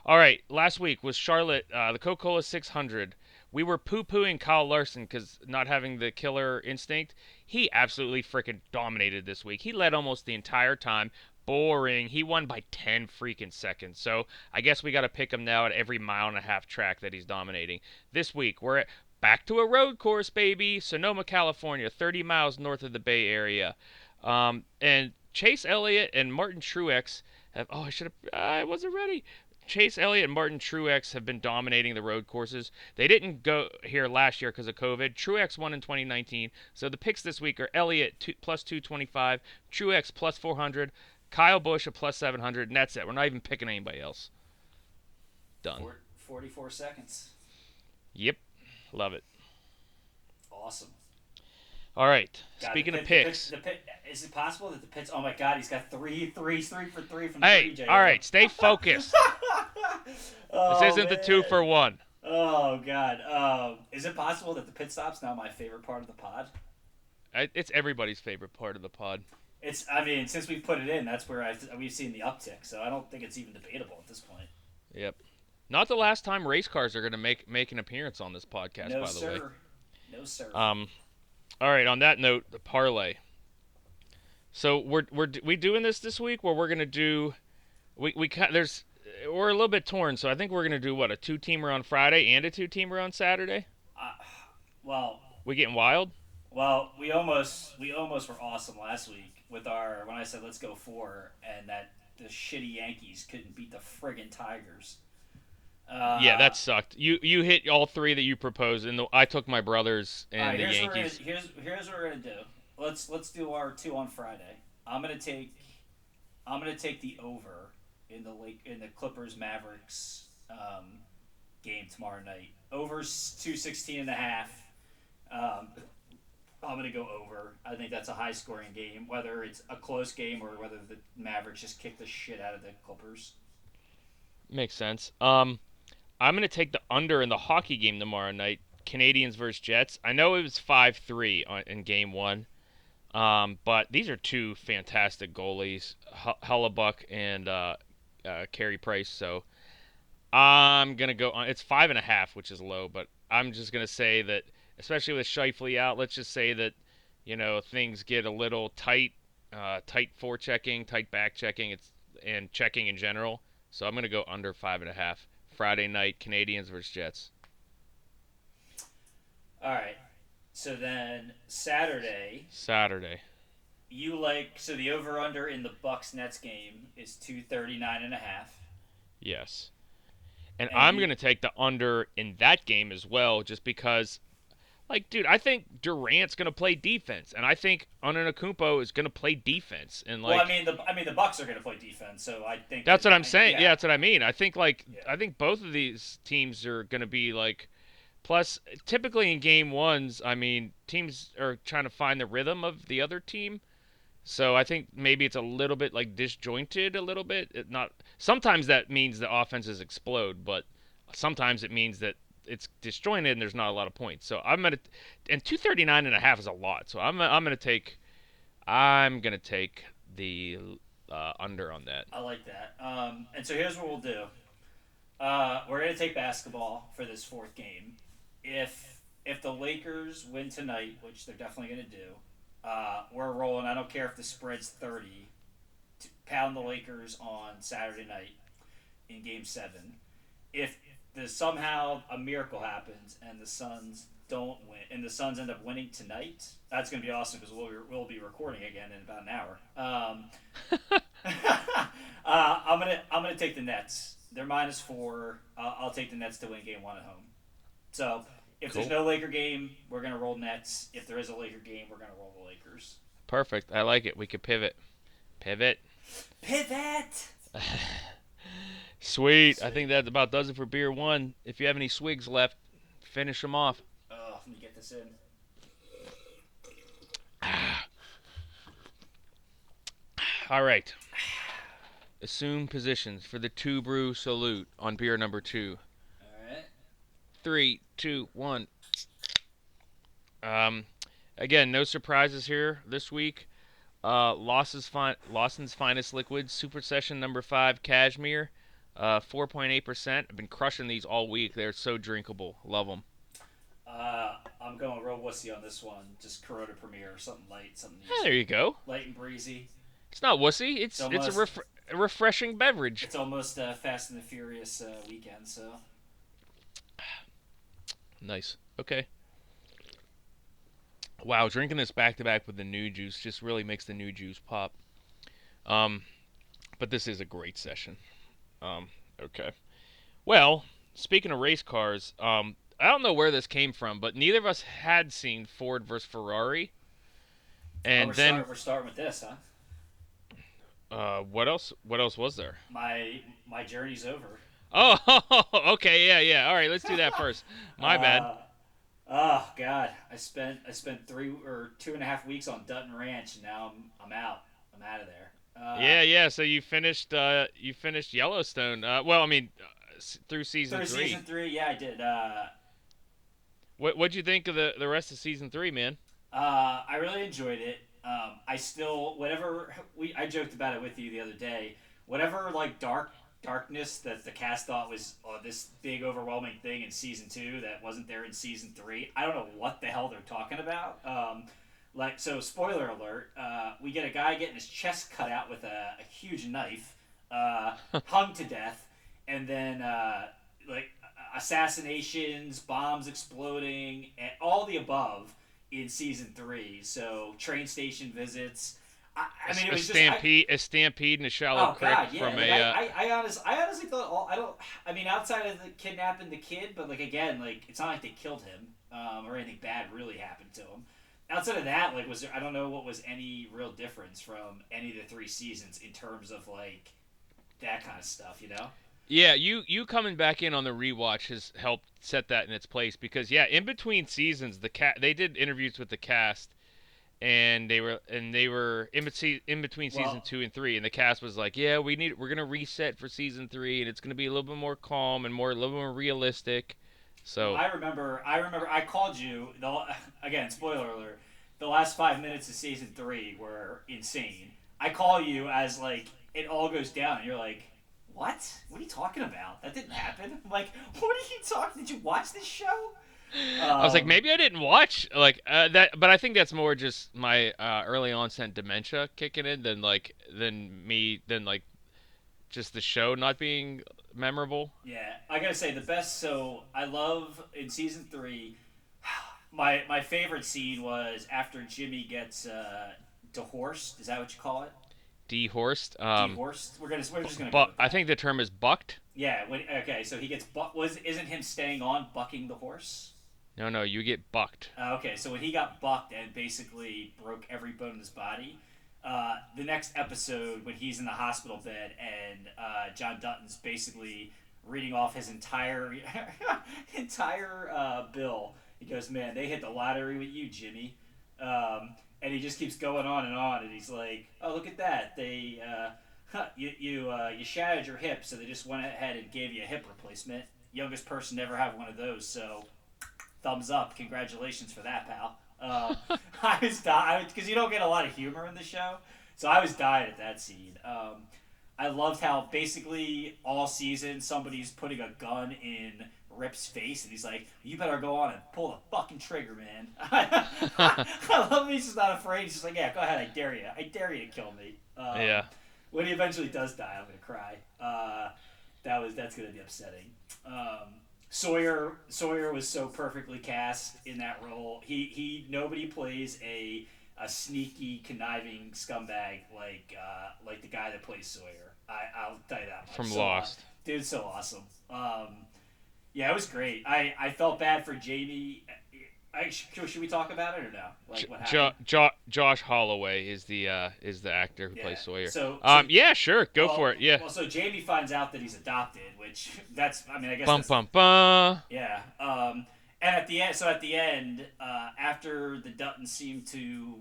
B: All right. Last week was Charlotte, uh, the Coca-Cola 600. We were poo-pooing Kyle Larson because not having the killer instinct. He absolutely freaking dominated this week. He led almost the entire time. Boring. He won by 10 freaking seconds. So I guess we got to pick him now at every mile and a half track that he's dominating. This week we're at, back to a road course, baby. Sonoma, California, 30 miles north of the Bay Area. Um, and Chase Elliott and Martin Truex have. Oh, I should have. I wasn't ready. Chase Elliott and Martin Truex have been dominating the road courses. They didn't go here last year because of COVID. Truex won in 2019. So the picks this week are Elliott two, plus 225, Truex plus 400, Kyle Busch a plus 700, and that's it. We're not even picking anybody else. Done.
C: Four, 44 seconds.
B: Yep. Love it.
C: Awesome.
B: All right.
C: God,
B: Speaking
C: the
B: of
C: pit- the pit- the pit- is it possible that the pits? Oh my God, he's got three threes, three for three from
B: Hey,
C: three. JR.
B: all right. Stay (laughs) focused.
C: Oh,
B: This isn't the two for one.
C: Oh God. Um, is it possible that the pit stop's now my favorite part of the pod?
B: It's everybody's favorite part of the pod.
C: It's. I mean, since we put it in, that's where I we've seen the uptick. So I don't think it's even debatable at this point.
B: Yep. Not the last time race cars are going to make make an appearance on this podcast,
C: no
B: by the
C: sir.
B: way.
C: No sir.
B: Um, all right. On that note, the parlay. So we're we're we doing this this week where we're gonna do, we we there's we're a little bit torn. So I think we're gonna do what a two teamer on Friday and a two teamer on Saturday.
C: Uh, well,
B: We getting wild?
C: well, we almost we almost were awesome last week with our when I said let's go four and that the shitty Yankees couldn't beat the friggin' Tigers. Uh,
B: yeah, that sucked. You you hit all three that you proposed, and the, I took my brothers and
C: right,
B: the
C: here's what,
B: Yankees.
C: gonna, here's here's what we're gonna do. Let's let's do our two on Friday. I'm gonna take I'm gonna take the over in the lake in the Clippers Mavericks um, game tomorrow night. Over 216 and a half. Um, I'm gonna go over. I think that's a high scoring game, whether it's a close game or whether the Mavericks just kick the shit out of the Clippers.
B: Makes sense. Um, I'm gonna take the under in the hockey game tomorrow night. Canadiens versus Jets. I know it was five three in game one, um, but these are two fantastic goalies, Hellebuyck and uh, uh, Carey Price. So I'm gonna go on. It's five and a half, which is low, but I'm just gonna say that, especially with Scheifele out, let's just say that, you know, things get a little tight, uh, tight forechecking, tight back checking, it's and checking in general. So I'm gonna go under five and a half. Friday night, Canadiens versus Jets.
C: All right. So then Saturday,
B: Saturday.
C: you like so the over under in the Bucks Nets game is 239 and a half.
B: Yes. And,
C: And
B: I'm going to take the under in that game as well, just because, like, dude, I think Durant's going to play defense, and I think Antetokounmpo is going to play defense, and like
C: well, I mean the I mean the Bucks are going to play defense, so I think
B: that's
C: that-
B: what I'm saying.
C: Yeah.
B: Yeah. that's what I mean. I think like
C: Yeah.
B: I think both of these teams are going to be like. Plus, typically in game ones, I mean, teams are trying to find the rhythm of the other team. So I think maybe it's a little bit like disjointed a little bit. It not sometimes that means the offenses explode, but sometimes it means that it's disjointed and there's not a lot of points. So I'm gonna and 239 and a half is a lot. So I'm I'm gonna take I'm gonna take the uh, under on that.
C: I like that. Um, and so here's what we'll do. Uh, we're gonna take basketball for this fourth game. If if the Lakers win tonight, which they're definitely gonna do, uh, we're rolling. I don't care if the spread's thirty. To pound the Lakers on Saturday night in Game Seven. If the somehow a miracle happens and the Suns don't win, and the Suns end up winning tonight, that's gonna be awesome because we'll we'll be recording again in about an hour. Um, (laughs) uh, I'm gonna I'm gonna take the Nets. They're minus four. Uh, I'll take the Nets to win game one at home. So if there's no Laker game, we're gonna roll Nets. If there is a Laker game, we're gonna roll the Lakers.
B: Perfect. I like it. We could pivot. Pivot.
C: Pivot. (laughs)
B: Sweet. I think that about does it for beer one. If you have any swigs left, finish them off.
C: Oh, let me get this in. (sighs)
B: All right. Assume positions for the two brew salute on beer number two.
C: All right.
B: Three, two, one. Um, again, no surprises here this week. Uh, Lawson's, fin- Lawson's finest liquid, Super Session number five, Cashmere, uh, 4.8%. I've been crushing these all week. They're so drinkable. Love them.
C: Uh, I'm going real wussy on this one. Just Corona Premier, something light, something
B: Yeah,
C: easy.
B: there you go.
C: light and breezy.
B: It's not wussy. It's
C: It's
B: it's a, ref- a refreshing beverage.
C: It's almost uh, Fast and the Furious uh, weekend, so (sighs)
B: Nice. Okay. Wow, drinking this back to back with the new juice just really makes the new juice pop. Um, but this is a great session. Um, okay. Well, speaking of race cars, um, I don't know where this came from, but neither of us had seen Ford versus Ferrari.
C: Oh,
B: And
C: we're,
B: then,
C: we're starting with this, huh?
B: uh, what else? What else was there?
C: My my journey's over.
B: Oh, (laughs) okay, yeah, yeah. All right, let's do that first. (laughs) My bad.
C: Uh, oh God, I spent I spent three or two and a half weeks on Dutton Ranch, and now I'm I'm out. I'm out of there. Uh,
B: Yeah, yeah. So you finished, uh, you finished Yellowstone. Uh, well, I mean, uh, through season
C: Through
B: three.
C: season three, yeah, I did. Uh,
B: What what'd you think of the the rest of season three, man?
C: Uh, I really enjoyed it. Um, I still, whatever we, I joked about it with you the other day. Whatever like dark darkness that the cast thought was uh, this big overwhelming thing in season two that wasn't there in season three. I don't know what the hell they're talking about. Um, like so, spoiler alert: uh, we get a guy getting his chest cut out with a, a huge knife, uh, (laughs) hung to death, and then uh, like assassinations, bombs exploding, and all the above in season three. So train station visits. I, I mean, it was a
B: stampede, a stampede in a shallow
C: oh
B: creek
C: God, yeah.
B: from
C: like,
B: a. Uh,
C: I, I, I, honest, I honestly thought all. I don't. I mean, outside of the kidnapping the kid, but like again, like it's not like they killed him um, or anything bad really happened to him. Outside of that, like, was there? I don't know what was any real difference from any of the three seasons in terms of like that kind of stuff. You know.
B: yeah, you you coming back in on the rewatch has helped set that in its place because yeah, in between seasons, the cat they did interviews with the cast. And they were, and they were in between, in between season
C: Well-
B: two and three, and the cast was like, "Yeah, we need, we're gonna reset for season three, and it's gonna be a little bit more calm and more, a little more realistic." So
C: I remember. I remember. I called you. The, (laughs) again, spoiler alert. The last five minutes of season three were insane. I call you as like it all goes down, and you're like, what? What are you talking about? That didn't happen. I'm like, what are you talking? Did you watch this show?
B: I was like,
C: Um,
B: maybe I didn't watch like uh, that, but I think that's more just my uh, early onset dementia kicking in than like than me than like just the show not being memorable.
C: Yeah, I gotta say the best. So I love in season three. (sighs) My my favorite scene was after Jimmy gets uh, dehorsed. Is that what you call it?
B: Dehorsed. Um,
C: dehorsed. We're gonna we're just gonna. go
B: but
C: with
B: I think the term is bucked.
C: Yeah. When, okay. So he gets bucked. Was isn't him staying on bucking the horse?
B: No, no, you get bucked.
C: Uh, okay, so when he got bucked and basically broke every bone in his body, uh, the next episode when he's in the hospital bed and uh, John Dutton's basically reading off his entire (laughs) entire uh, bill. He goes, "Man, they hit the lottery with you, Jimmy," um, and he just keeps going on and on. And he's like, "Oh, look at that! They uh, huh, (laughs) you you uh, you shattered your hip, so they just went ahead and gave you a hip replacement. Youngest person to ever have one of those, so." thumbs up. Congratulations for that, pal. Um, (laughs) I was dying because you don't get a lot of humor in the show, so I was dying at that scene. Um, I loved how basically all season somebody's putting a gun in Rip's face, and he's like, "You better go on and pull the fucking trigger, man." (laughs) I love he's just not afraid. He's just like, "Yeah, go ahead. I dare you. I dare you to kill me." Um,
B: Yeah.
C: When he eventually does die, I'm gonna cry. Uh, that was that's gonna be upsetting. Um, Sawyer Sawyer was so perfectly cast in that role. He he nobody plays a a sneaky conniving scumbag like uh, like the guy that plays Sawyer. I I'll tell you that much.
B: From
C: So,
B: Lost.
C: dude, so awesome. Um, yeah, it was great. I I felt bad for Jamie. I, should, should we talk about it or no? Like what happened?
B: jo- Josh Holloway is the uh, is the actor who
C: Yeah.
B: plays Sawyer.
C: So-
B: um,
C: so-
B: yeah, sure, go
C: Well-
B: for it. Yeah.
C: Well, so Jamie finds out that he's adopted, which (laughs) that's I mean I guess
B: Bum bum bum.
C: Yeah. Um, and at the end, so at the end, uh, after the Duttons seem to,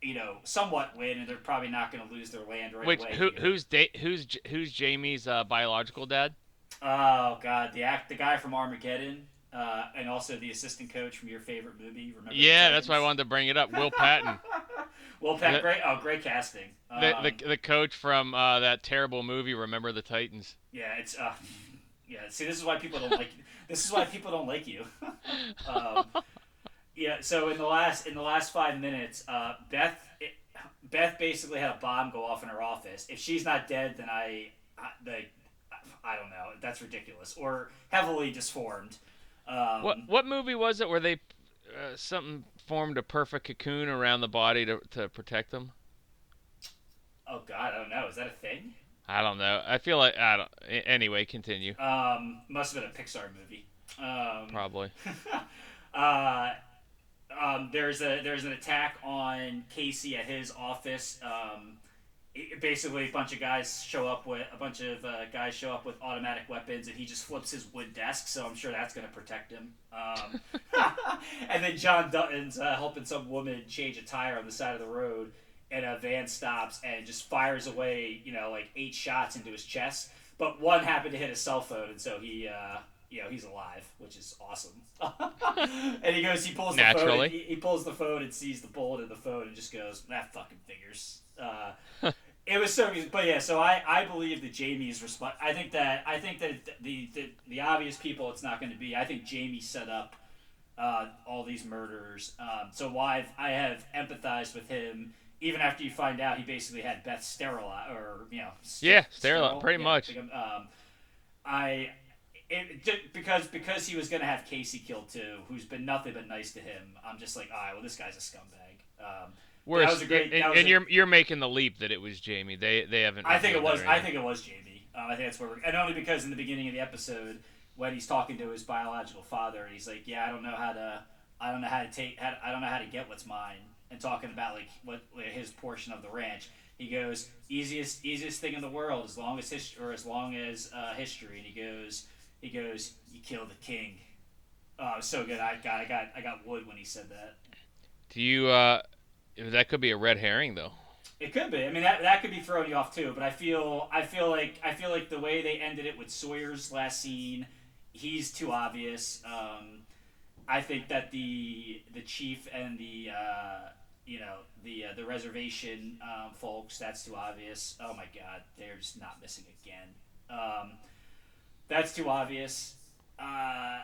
C: you know, somewhat win, and they're probably not going to lose their land right
B: Wait,
C: away.
B: who who's da- who's who's Jamie's uh, biological dad?
C: Oh God, the act, the guy from Armageddon, uh, and also the assistant coach from your favorite movie. Remember?
B: Yeah, that's why I wanted to bring it up. Will Patton, (laughs)
C: Will Patton,
B: The-
C: great. Oh, great casting.
B: the,
C: Um,
B: the the coach from uh, that terrible movie. Remember the Titans?
C: Yeah, it's uh, (laughs) yeah. See, this is why people don't like. (laughs) This is why people don't like you. um, yeah. So in the last in the last five minutes, uh, Beth it, Beth basically had a bomb go off in her office. If she's not dead, then I, I the I don't know. That's ridiculous or heavily disformed. Um,
B: What what movie was it where they uh, something formed a perfect cocoon around the body to to protect them?
C: Oh God, I don't know. Is that a thing?
B: I don't know. I feel like I don't. Anyway, continue.
C: Um, must have been a Pixar movie. Um,
B: Probably. (laughs)
C: uh, um, there's a there's an attack on Casey at his office. Um, it- basically, a bunch of guys show up with a bunch of uh, guys show up with automatic weapons, and he just flips his wood desk. So I'm sure that's going to protect him. Um, (laughs) (laughs) and then John Dutton's uh, helping some woman change a tire on the side of the road, and a van stops and just fires away, you know, like eight shots into his chest. But one happened to hit his cell phone, and so he, uh, you know, he's alive, which is awesome. (laughs) and he goes, he pulls the phone,
B: Naturally.
C: he, he pulls the phone and sees the bullet in the phone, and just goes, that fucking figures. Uh, it was so, but yeah. So I, I believe that Jamie's response. I think that I think that the the, the obvious people it's not going to be. I think Jamie set up uh, all these murders. Um, so why I have empathized with him even after you find out he basically had Beth sterilized or you know st-
B: Yeah, sterile-
C: sterile?
B: pretty
C: Yeah,
B: much.
C: Um, I it, because because he was going to have Casey killed too, who's been nothing but nice to him. I'm just like, all right, well this guy's a scumbag. Um,
B: Whereas,
C: was a great-
B: and, and
C: a-
B: you're you're making the leap that it was Jamie. They they haven't.
C: I think it was.
B: that
C: I think it was Jamie. Um, I think that's where we're, and only because in the beginning of the episode when he's talking to his biological father, and he's like, "Yeah, I don't know how to, I don't know how to take, how, I don't know how to get what's mine," and talking about like what like, his portion of the ranch. He goes, "Easiest, easiest thing in the world, as long as history, or as long as uh, history." And he goes, he goes, "You kill the king." Oh, so good. I got, I got, I got wood when he said that.
B: Do you? uh That could be a red herring, though.
C: It could be. I mean, that, that could be throwing you off too. But I feel I feel like I feel like the way they ended it with Sawyer's last scene, he's too obvious. Um, I think that the the chief and the uh, you know the uh, the reservation um, folks that's too obvious. Oh my God, they're just not missing again. Um, that's too obvious. Uh,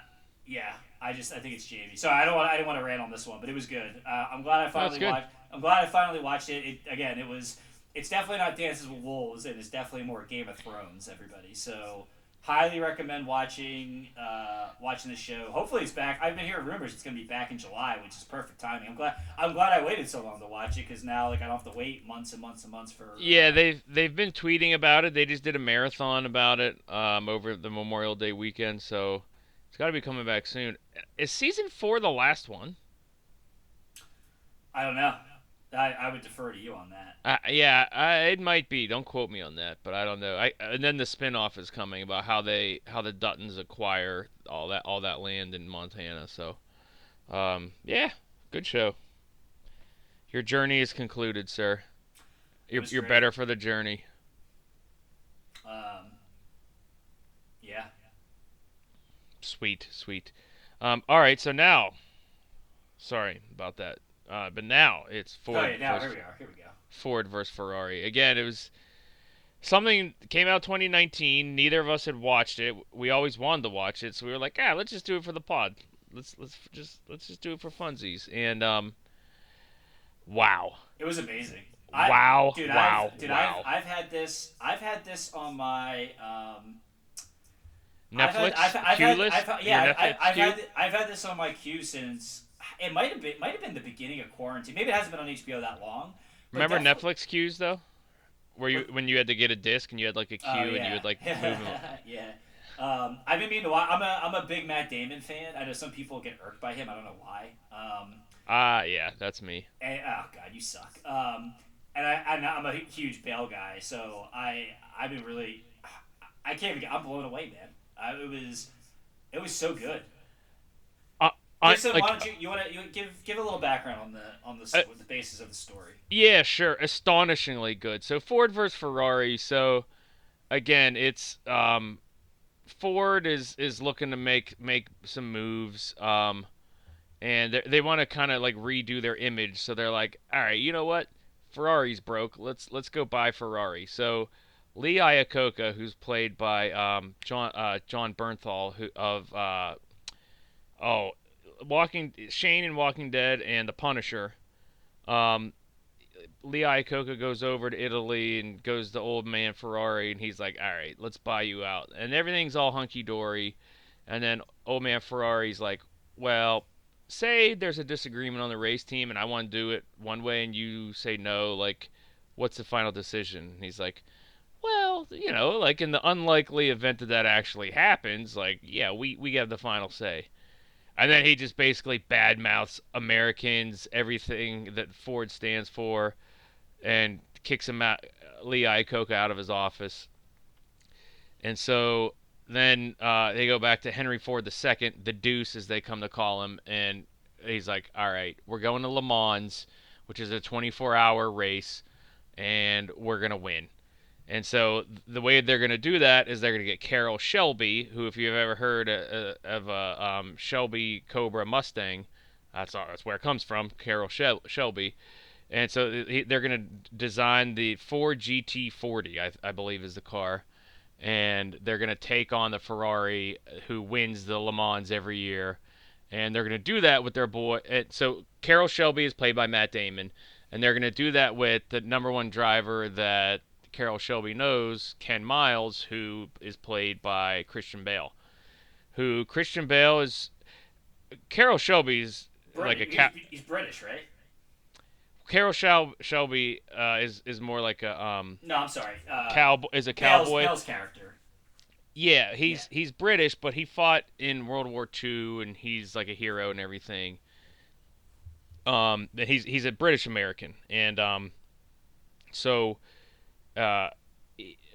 C: yeah, I just I think it's Jamie. So I don't want I didn't want to rant on this one, but it was good. Uh, I'm glad I finally watched. I'm glad I finally watched it. it. Again, it was. It's definitely not Dances with Wolves, and it's definitely more Game of Thrones. Everybody, so highly recommend watching uh, watching the show. Hopefully, it's back. I've been hearing rumors it's going to be back in July, which is perfect timing. I'm glad. I'm glad I waited so long to watch it because now like I don't have to wait months and months and months for.
B: Yeah, they've they've been tweeting about it. They just did a marathon about it um, over the Memorial Day weekend, so it's got to be coming back soon. Is season four the last one?
C: I don't know. I, I would defer to you on that.
B: Uh, yeah, I, it might be. Don't quote me on that, but I don't know. I and then the spin-off is coming about how they how the Duttons acquire all that all that land in Montana. So, um, yeah, good show. Your journey is concluded, sir. You're you're
C: great.
B: better for the journey.
C: Um, yeah.
B: Sweet, sweet. Um, all right, so now, sorry about that, uh, but now it's Ford.
C: oh yeah. Now
B: versus-
C: here we are. Here we go.
B: Ford versus Ferrari. Again, it was something came out 2019. Neither of us had watched it. We always wanted to watch it, so we were like, "Ah, let's just do it for the pod. Let's let's just let's just do it for funsies." And um, wow,
C: It was amazing. I,
B: Wow,
C: Dude,
B: wow,
C: I've, dude,
B: wow.
C: I've, I've had this. I've had this on my. Um,
B: Netflix
C: I've had, I've, I've. I've, had- yeah,
B: Netflix
C: I, I've, had, I've had this on my queue since it might have been might have been the beginning of quarantine. Maybe it hasn't been on HBO that long.
B: Remember Netflix queues though, where you when you had to get a disc and you had like a queue
C: Oh,
B: and you would like (laughs) move them.
C: yeah. Um, I've been meaning to watch. I'm a I'm a big Matt Damon fan. I know some people get irked by him. I don't know why. Um,
B: Ah, yeah, that's me.
C: and, oh god, you suck. Um, and I I'm, I'm a huge Bale guy, so I I've been really I can't even. get- I'm blown away, man. I, it was it was so good.
B: I,
C: Listen,
B: like,
C: why don't you you want to you give give a little background on the on the
B: Uh,
C: the basis of the story?
B: Yeah, sure. Astonishingly good. So Ford versus Ferrari. So again, it's um, Ford is is looking to make make some moves. Um, and they they want to kind of like redo their image. So they're like, all right, you know what? Ferrari's broke. Let's let's go buy Ferrari. So Lee Iacocca, who's played by um, John uh, Jon Bernthal, who of uh, oh, Walking Shane in Walking Dead and The Punisher. Um, Lee Iacocca goes over to Italy and goes to old man Ferrari, and he's like, "All right, let's buy you out," and everything's all hunky dory. And then old man Ferrari's like, "Well, say there's a disagreement on the race team, and I want to do it one way, and you say no. Like, what's the final decision?" And he's like, "Well, you know, like in the unlikely event that that actually happens, like, yeah, we we have the final say." And then he just basically badmouths Americans, everything that Ford stands for, and kicks him out, Lee Iacocca out of his office. And so then uh, they go back to Henry Ford II, the Deuce, as they come to call him, and he's like, "All right, we're going to Le Mans, which is a 24-hour race, and we're gonna win." And so the way they're going to do that is they're going to get Carroll Shelby, who, if you've ever heard uh, uh, of a um, Shelby Cobra Mustang, that's that's where it comes from, Carroll Shel- Shelby. And so they're going to design the Ford GT40, I, I believe is the car, and they're going to take on the Ferrari, who wins the Le Mans every year, and they're going to do that with their boy. So Carroll Shelby is played by Matt Damon, and they're going to do that with the number one driver that Carroll Shelby knows, Ken Miles, who is played by Christian Bale. Who Christian Bale is Carroll Shelby's like a
C: Brit-
B: cat.
C: he's, he's British, right?
B: Carroll Shel- Shelby uh, is is more like a um
C: No, I'm sorry. Uh,
B: cowboy is a cowboy.
C: Bale's character.
B: Yeah, he's he's British, but he fought in World War II, and he's like a hero and everything. Um, he's he's a British American, and um, so, uh,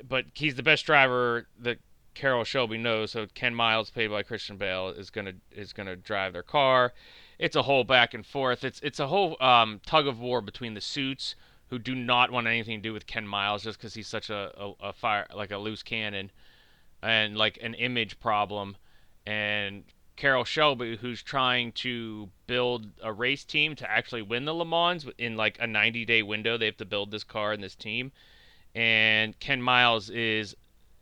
B: but he's the best driver that Carroll Shelby knows. So Ken Miles, played by Christian Bale, is gonna is gonna drive their car. It's a whole back and forth. It's it's a whole um, tug of war between the suits who do not want anything to do with Ken Miles just because he's such a, a, a fire like a loose cannon and like an image problem and Carroll Shelby who's trying to build a race team to actually win the Le Mans in like a 90 day window they have to build this car and this team and Ken Miles is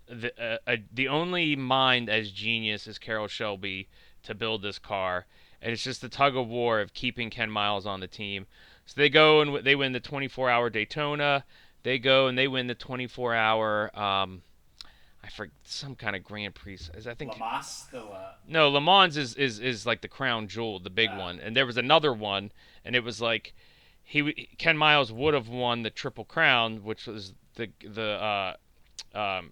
B: the uh, uh, the only mind as genius as Carroll Shelby to build this car, and it's just the tug of war of keeping Ken Miles on the team. So they go and w- they win the 24-hour Daytona. They go and they win the 24-hour. Um, I forget some kind of Grand Prix. Is I think
C: Lamas, the uh,
B: no, Le Mans is, is, is like the crown jewel, the big
C: Ah.
B: one. And there was another one, and it was like he Ken Miles would have won the Triple Crown, which was the the uh, um,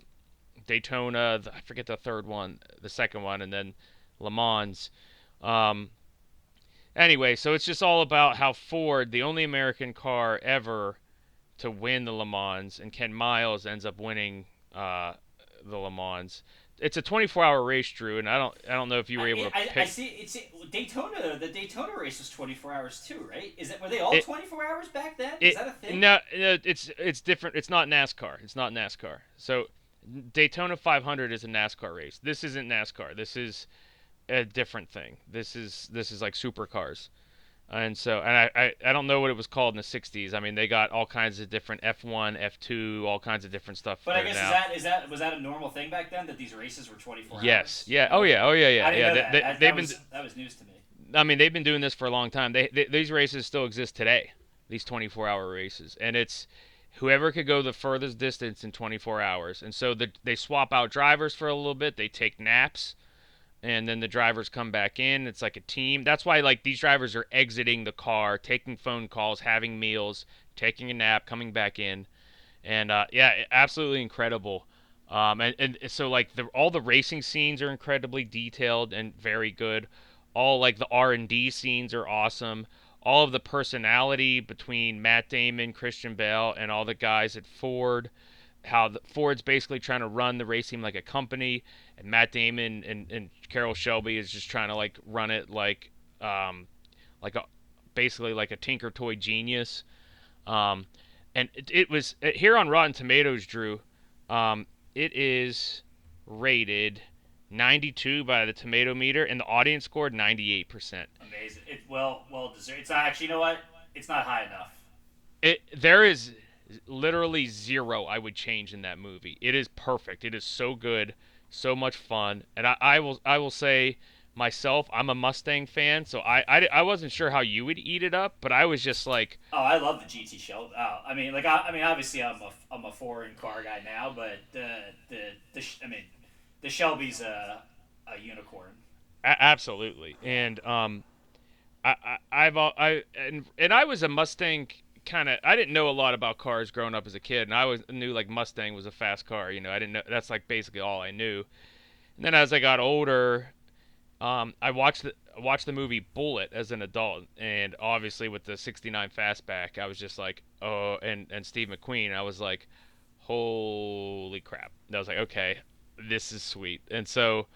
B: Daytona. The, I forget the third one, the second one, and then Le Mans. Um, anyway, so it's just all about how Ford, the only American car ever to win the Le Mans, and Ken Miles ends up winning uh, the Le Mans. It's a 24-hour race, Drew, and I don't I don't know if you were able to
C: I,
B: pick.
C: I, see. It's Daytona. The Daytona race was 24 hours too, right? Is it? Were they all
B: It-
C: 24 hours back then? Is that a thing?
B: No, no, it's it's different. It's not NASCAR. It's not NASCAR. So Daytona 500 is a NASCAR race. This isn't NASCAR. This is a different thing. This is this is like supercars. And so, and I, I, I don't know what it was called in the 60s. I mean, they got all kinds of different F1, F2, all kinds of different stuff
C: But I guess is that is that was that a normal thing back then that these races were 24
B: yes.
C: hours?
B: Yeah. Oh yeah. Oh yeah. Yeah. Yeah. They,
C: that.
B: they,
C: That-
B: they've been.
C: was, that was news to me.
B: I mean, they've been doing this for a long time. They, they these races still exist today. These 24-hour races, and it's whoever could go the furthest distance in 24 hours. And so the, they swap out drivers for a little bit. They take naps, and then the drivers come back in. It's like a team. That's why like these drivers are exiting the car, taking phone calls, having meals, taking a nap, coming back in, and uh, yeah, absolutely incredible. Um, and, and so like the all the racing scenes are incredibly detailed and very good. All like the R and D scenes are awesome. All of the personality between Matt Damon, Christian Bale, and all the guys at Ford. How the, Ford's basically trying to run the race team like a company, and Matt Damon and, and Carroll Shelby is just trying to like run it like um, like a basically like a Tinker Toy genius. Um, and it, it was uh, here on Rotten Tomatoes, Drew. Um, it is rated 92 by the tomato meter, and the audience scored 98%.
C: Amazing. It well well deserved. It's not actually. You know what? It's not high enough.
B: It there is literally zero I would change in that movie. It is perfect. It is so good, so much fun, and I, I will I will say myself I'm a Mustang fan, so I, I I wasn't sure how you would eat it up, but I was just like
C: Oh, I love the GT Shelby. Oh, I mean, like, I, I mean, obviously, I'm a, I'm a foreign car guy now, but the, the, the, I mean, the Shelby's a, a unicorn.
B: A- absolutely. And um, I, I I've I and and I was a Mustang kind of. I didn't know a lot about cars growing up as a kid, and I was knew like Mustang was a fast car. You know, I didn't know. That's like basically all I knew. And then as I got older, um, I watched the watched the movie Bullitt as an adult, and obviously with the '69 fastback, I was just like, oh, and and Steve McQueen, I was like, holy crap! And I was like, okay, this is sweet. And so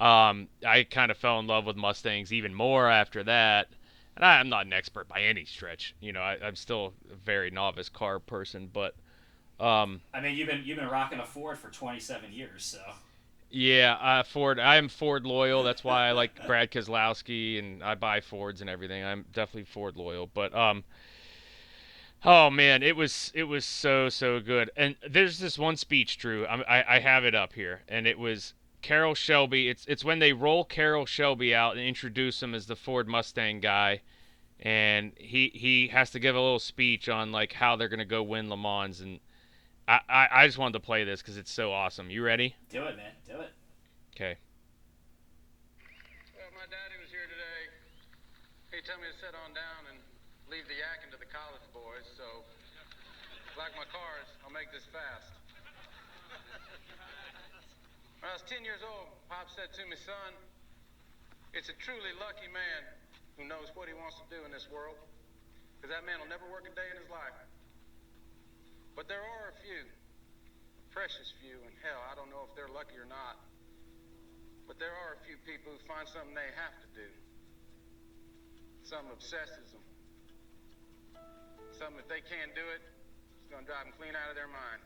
B: um, I kind of fell in love with Mustangs even more after that. And I, I'm not an expert by any stretch. You know, I, I'm still a very novice car person, but um,
C: I mean, you've been, you've been rocking a Ford for 27 years, so.
B: yeah, uh, Ford. I am Ford loyal. That's why I like (laughs) Brad Keselowski and I buy Fords and everything. I'm definitely Ford loyal. But um, oh man, it was it was so so good. And there's this one speech, Drew. I, I I have it up here, and it was Carroll Shelby. It's it's when they roll Carroll Shelby out and introduce him as the Ford Mustang guy, and he he has to give a little speech on like how they're gonna go win Le Mans. And I I, I just wanted to play this because it's so awesome. You ready?
C: Do it, man. Do it.
B: Okay.
E: Well, my daddy was here today. He told me to sit on down and leave the yakking to the college boys, so like my cars, I'll make this fast. When I was 10 years old, Pop said to me, son, it's a truly lucky man who knows what he wants to do in this world, because that man will never work a day in his life. But there are a few, precious few, and hell, I don't know if they're lucky or not. But there are a few people who find something they have to do. Something obsesses them. Something if they can't do it, it's gonna drive them clean out of their mind.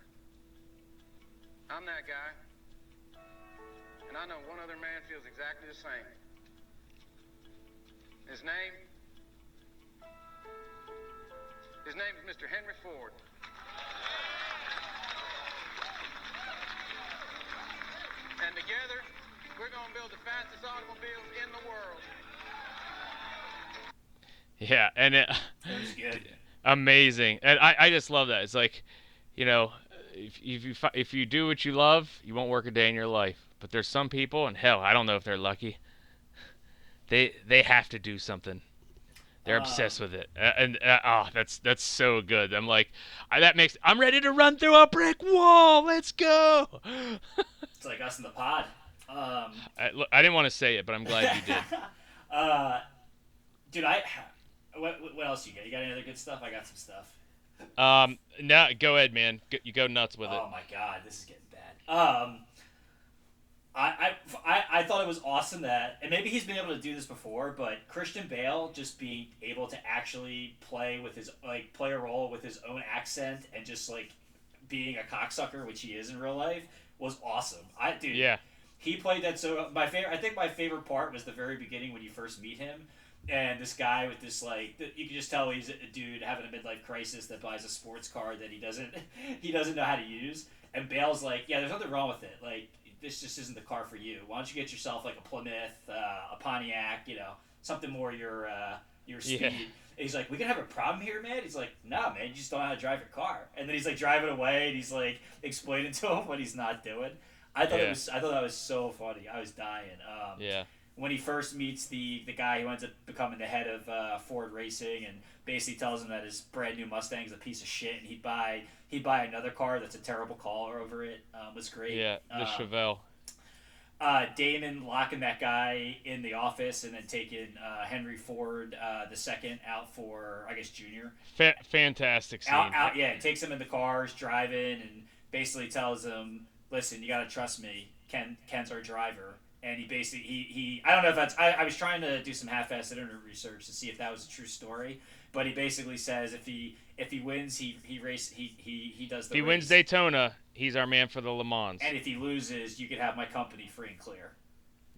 E: I'm that guy. And I know one other man feels exactly the same. His name? His name is Mr. Henry Ford. And together, we're going to build the fastest automobiles in the world.
B: Yeah, and it,
C: It good. (laughs)
B: amazing, and I, I just love that. It's like, you know, if, if you if you do what you love, you won't work a day in your life. But there's some people, and hell, I don't know if they're lucky. They they have to do something. They're
C: Um,
B: obsessed with it, uh, and uh, oh, that's that's so good. I'm like, I, that makes I'm ready to run through a brick wall. Let's go. (laughs)
C: It's like us in the pod. Um,
B: I, look, I didn't want to say it, but I'm glad you did. (laughs)
C: uh, dude, I. What, what else you got? You got any other good stuff? I got some stuff.
B: Um, now go ahead, man. Go, you go nuts with it.
C: Oh my god, this is getting bad. Um, I, I, I, thought it was awesome that, and maybe he's been able to do this before, but Christian Bale just being able to actually play with his like play a role with his own accent and just like being a cocksucker, which he is in real life, was awesome. I dude,
B: Yeah.
C: he played that so my favorite. I think my favorite part was the very beginning when you first meet him, and this guy with this like you can just tell he's a dude having a midlife crisis that buys a sports car that he doesn't (laughs) he doesn't know how to use. And Bale's like, yeah, there's nothing wrong with it. Like this just isn't the car for you. Why don't you get yourself like a Plymouth, uh, a Pontiac, you know, something more your uh, your speed.
B: Yeah.
C: He's like, we can have a problem here, man. He's like, no, man, you just don't know how to drive your car. And then he's like driving away, and he's like explaining (laughs) to him what he's not doing. I thought it was I thought that was so funny. I was dying. Um,
B: Yeah.
C: When he first meets the the guy who ends up becoming the head of uh, Ford Racing, and basically tells him that his brand new Mustang is a piece of shit, and he'd buy he'd buy another car that's a terrible car over it. Um, was great.
B: Yeah. The
C: Uh,
B: Chevelle.
C: uh, Damon locking that guy in the office and then taking uh, Henry Ford uh, the second out for I guess Junior.
B: Fa- fantastic scene.
C: Out, out, yeah, takes him in the cars, driving, and basically tells him, "Listen, you gotta trust me. Ken, Ken's our driver." And he basically he, he I don't know if that's I, I was trying to do some half-assed internet research to see if that was a true story, but he basically says if he if he wins he he race he he, he does the
B: If he wins. Daytona, he's our man for the Le Mans.
C: and if he loses you could have my company free and clear.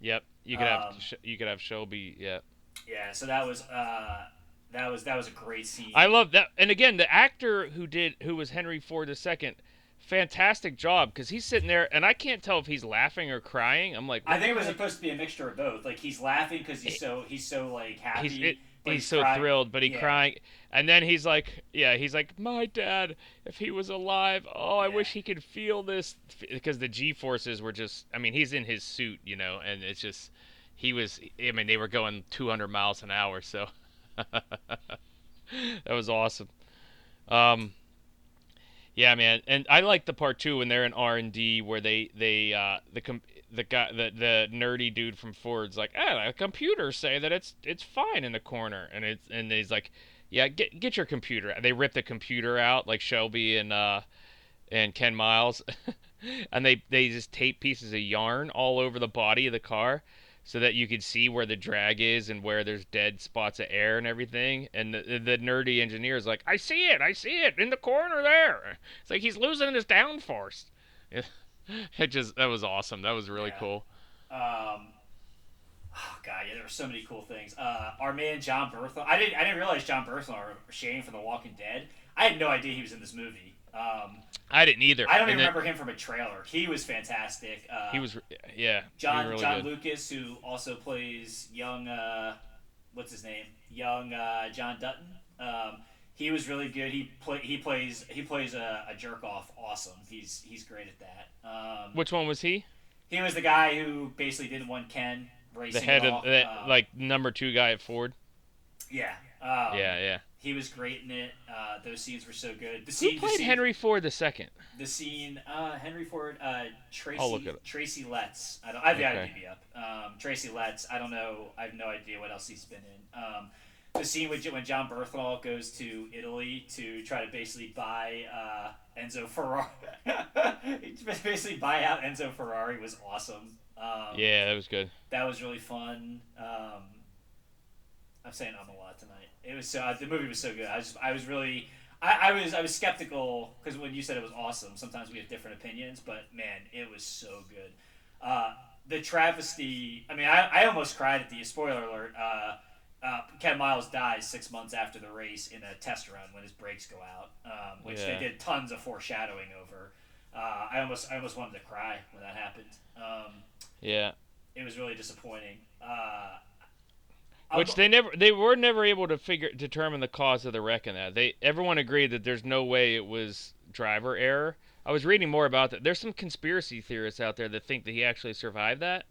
B: Yep. You could have
C: Um,
B: Sh- you could have Shelby. Yeah.
C: Yeah, so that was uh that was that was a great scene.
B: I love that. And again, the actor who did who was Henry Ford II, fantastic job because he's sitting there and I can't tell if he's laughing or crying. I'm like,
C: I think it was supposed to be a mixture of both. Like he's laughing because he's so he's so like happy.
B: He's it,
C: but
B: he's, so
C: crying-
B: thrilled, but he
C: yeah.
B: crying, and then he's like, yeah, he's like, my dad, if he was alive, oh, I
C: Yeah.
B: wish he could feel this because the G forces were just, I mean, he's in his suit, you know, and it's just, he was, I mean, they were going 200 miles an hour, so (laughs) that was awesome. Um, yeah, man, and I like the part too when they're in R and D where they they uh, the com- the guy the the nerdy dude from Ford's like, ah, the computers say that it's it's fine in the corner, and it's and he's like, yeah, get get your computer. They rip the computer out like Shelby and uh and Ken Miles, (laughs) and they they just tape pieces of yarn all over the body of the car. So that you could see where the drag is and where there's dead spots of air and everything, and the, the nerdy engineer is like, "I see it, I see it in the corner there." It's like he's losing his downforce. (laughs) It just that was awesome. That was really
C: Yeah.
B: cool.
C: Um, oh god, yeah, there were so many cool things. Uh, our man Jon Bernthal. I didn't I didn't realize Jon Bernthal or Shane from The Walking Dead. I had no idea he was in this movie. Um,
B: I didn't either.
C: I don't even remember him from a trailer. He was fantastic. Uh,
B: He was, yeah.
C: John
B: really
C: John
B: good.
C: Lucas, who also plays young, uh, what's his name? Young uh, John Dutton. Um, he was really good. He play he plays he plays a, a jerk off. Awesome. He's he's great at that. Um,
B: Which one was he?
C: he was the guy who basically didn't want Ken racing.
B: The head of that,
C: Um,
B: like number two guy at Ford.
C: yeah. Um,
B: yeah, yeah.
C: He was great in it. Uh, those scenes were so good. The
B: Who
C: scene, the
B: played
C: scene,
B: Henry Ford the second?
C: The scene, uh, Henry Ford, uh, Tracy,
B: I'll look at it.
C: Tracy Letts. I don't. I've got
B: Okay.
C: IMDb up. Um, Tracy Letts. I don't know. I have no idea what else he's been in. Um, the scene with when Jon Bernthal goes to Italy to try to basically buy uh, Enzo Ferrari, (laughs) basically buy out Enzo Ferrari was awesome. Um,
B: Yeah, that was good.
C: that was really fun. Um, I'm saying I'm a lot tonight. It was so uh, the movie was so good. I was I was really I, I was I was skeptical because when you said it was awesome, sometimes we have different opinions, but man, it was so good. Uh, the travesty. I mean, I, I almost cried at the spoiler alert. Uh, uh, Ken Miles dies six months after the race in a test run when his brakes go out, um, which
B: Yeah.
C: they did tons of foreshadowing over. Uh, I almost I almost wanted to cry when that happened. Um,
B: Yeah.
C: it was really disappointing. Uh,
B: Which they never they were never able to figure determine the cause of the wreck in that. They everyone agreed that there's no way it was driver error. I was reading more about that. There's some conspiracy theorists out there that think that he actually survived that.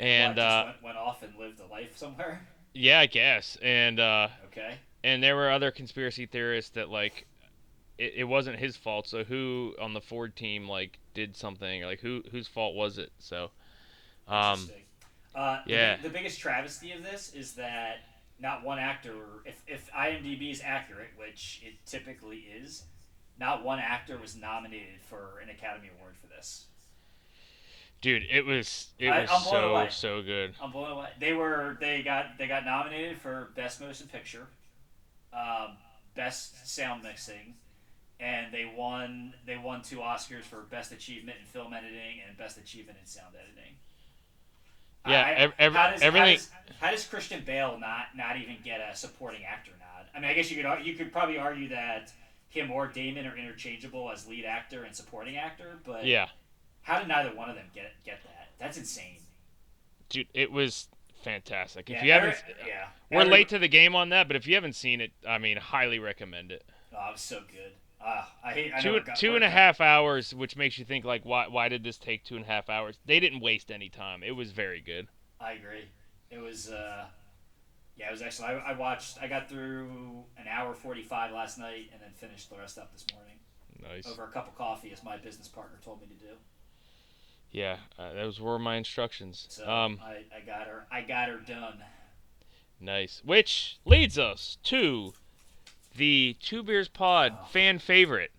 B: And uh,
C: went, went off and lived a life somewhere.
B: yeah, I guess. And uh,
C: Okay.
B: and there were other conspiracy theorists that like it, it wasn't his fault. So who on the Ford team like did something? Like who whose fault was it? So um.
C: Uh, the-
B: yeah.
C: The, biggest travesty of this is that not one actor, if, if IMDb is accurate, which it typically is, not one actor was nominated for an Academy Award for this.
B: dude, it was it was
C: I'm
B: so
C: away.
B: so good.
C: I'm blown away. They were they got they got nominated for best motion picture, um, best sound mixing, and they won they won two Oscars for best achievement in film editing and best achievement in sound editing.
B: Yeah,
C: I-
B: ev- ev-
C: how does,
B: everything-
C: How does, how does Christian Bale not not even get a supporting actor nod? I mean, I guess you could you could probably argue that him or Damon are interchangeable as lead actor and supporting actor, but
B: Yeah.
C: how did neither one of them get get that? That's insane.
B: dude, it was fantastic. If
C: Yeah,
B: you haven't,
C: every- yeah,
B: we're
C: every-
B: late to the game on that, but if you haven't seen it, I mean, highly recommend it.
C: Oh, it was so good. Uh, I hate I
B: Two
C: know it got-
B: two and a half hours, which makes you think like, why why did this take two and a half hours? They didn't waste any time. It was very good.
C: I agree. It was. Uh, yeah, it was excellent. I, I watched. I got through an hour forty five last night, and then finished the rest up this morning
B: Nice.
C: over a cup of coffee, as my business partner told me to do.
B: Yeah, uh, those were my instructions.
C: So
B: Um,
C: I, I got her. I got her done.
B: nice. Which leads us to the Two Beers Pod
C: Oh.
B: fan favorite,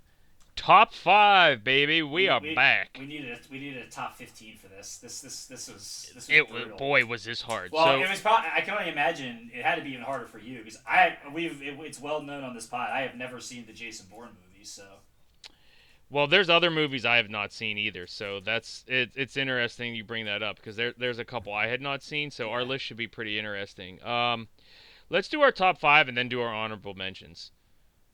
B: top five, baby. We are back.
C: We needed. A, we needed a top fifteen for this. This. This. This was. This was
B: It
C: brutal.
B: boy was this hard.
C: Well,
B: so
C: it was probably. I can only imagine it had to be even harder for you because I. We've. It, it's well known on this pod. I have never seen the Jason Bourne movies, so.
B: Well, there's other movies I have not seen either, so that's it, it's interesting you bring that up because there there's a couple I had not seen, so our list should be pretty interesting. Um, let's do our top five and then do our honorable mentions.